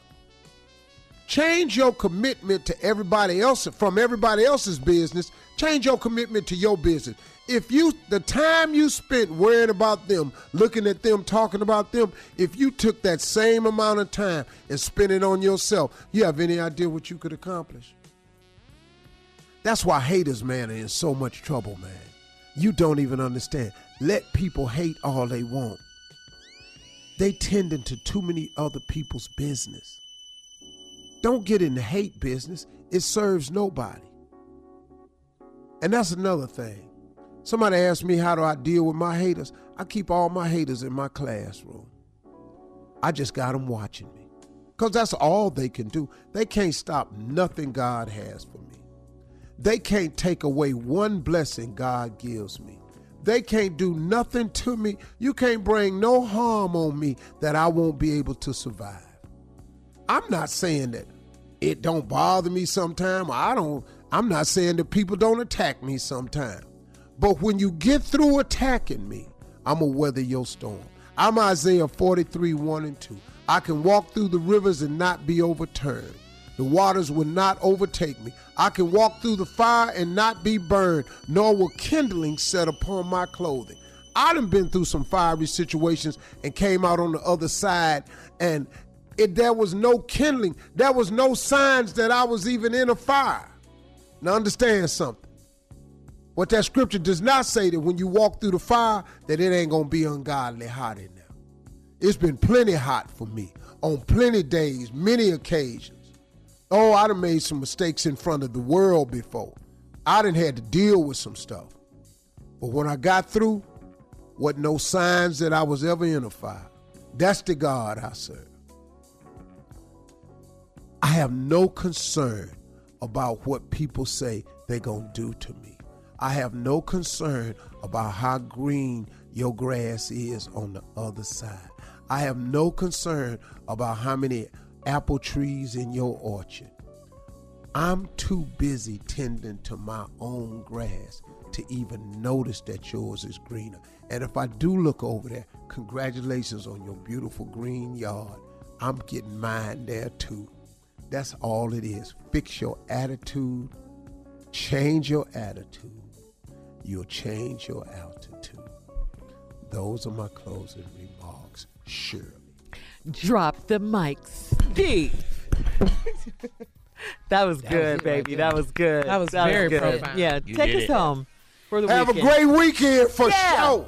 Change your commitment to everybody else from everybody else's business. Change your commitment to your business. If you the time you spent worrying about them, looking at them, talking about them, if you took that same amount of time and spent it on yourself, you have any idea what you could accomplish? That's why haters, man, are in so much trouble, man. You don't even understand. Let people hate all they want. They tend into too many other people's business. Don't get in the hate business. It serves nobody. And that's another thing. Somebody asked me how do I deal with my haters. I keep all my haters in my classroom. I just got them watching me. Because that's all they can do. They can't stop nothing God has for me. They can't take away one blessing God gives me. They can't do nothing to me. You can't bring no harm on me that I won't be able to survive. I'm not saying that it don't bother me sometime. I don't I'm not saying that people don't attack me sometime. But when you get through attacking me, I'm going to weather your storm. I'm Isaiah 43, 1 and 2. I can walk through the rivers and not be overturned. The waters will not overtake me. I can walk through the fire and not be burned, nor will kindling set upon my clothing. I done been through some fiery situations and came out on the other side, and it, there was no kindling. There was no signs that I was even in a fire. Now understand something. What that scripture does not say that when you walk through the fire, that it ain't gonna be ungodly hot in there. It's been plenty hot for me on plenty days, many occasions. Oh, I done made some mistakes in front of the world before. I done had to deal with some stuff. But when I got through, what no signs that I was ever in a fire. That's the God I serve. I have no concern about what people say they're going to do to me. I have no concern about how green your grass is on the other side. I have no concern about how many apple trees in your orchard. I'm too busy tending to my own grass to even notice that yours is greener. And if I do look over there, congratulations on your beautiful green yard. I'm getting mine there too. That's all it is. Fix your attitude, change your attitude. You'll change your altitude. Those are my closing remarks, Shirley. Drop the mic, Steve. that was That good, it right baby. there. that was good. That was very good. profound. Yeah, You take us it. home for the weekend. Have weekend. a great weekend for Yeah. sure.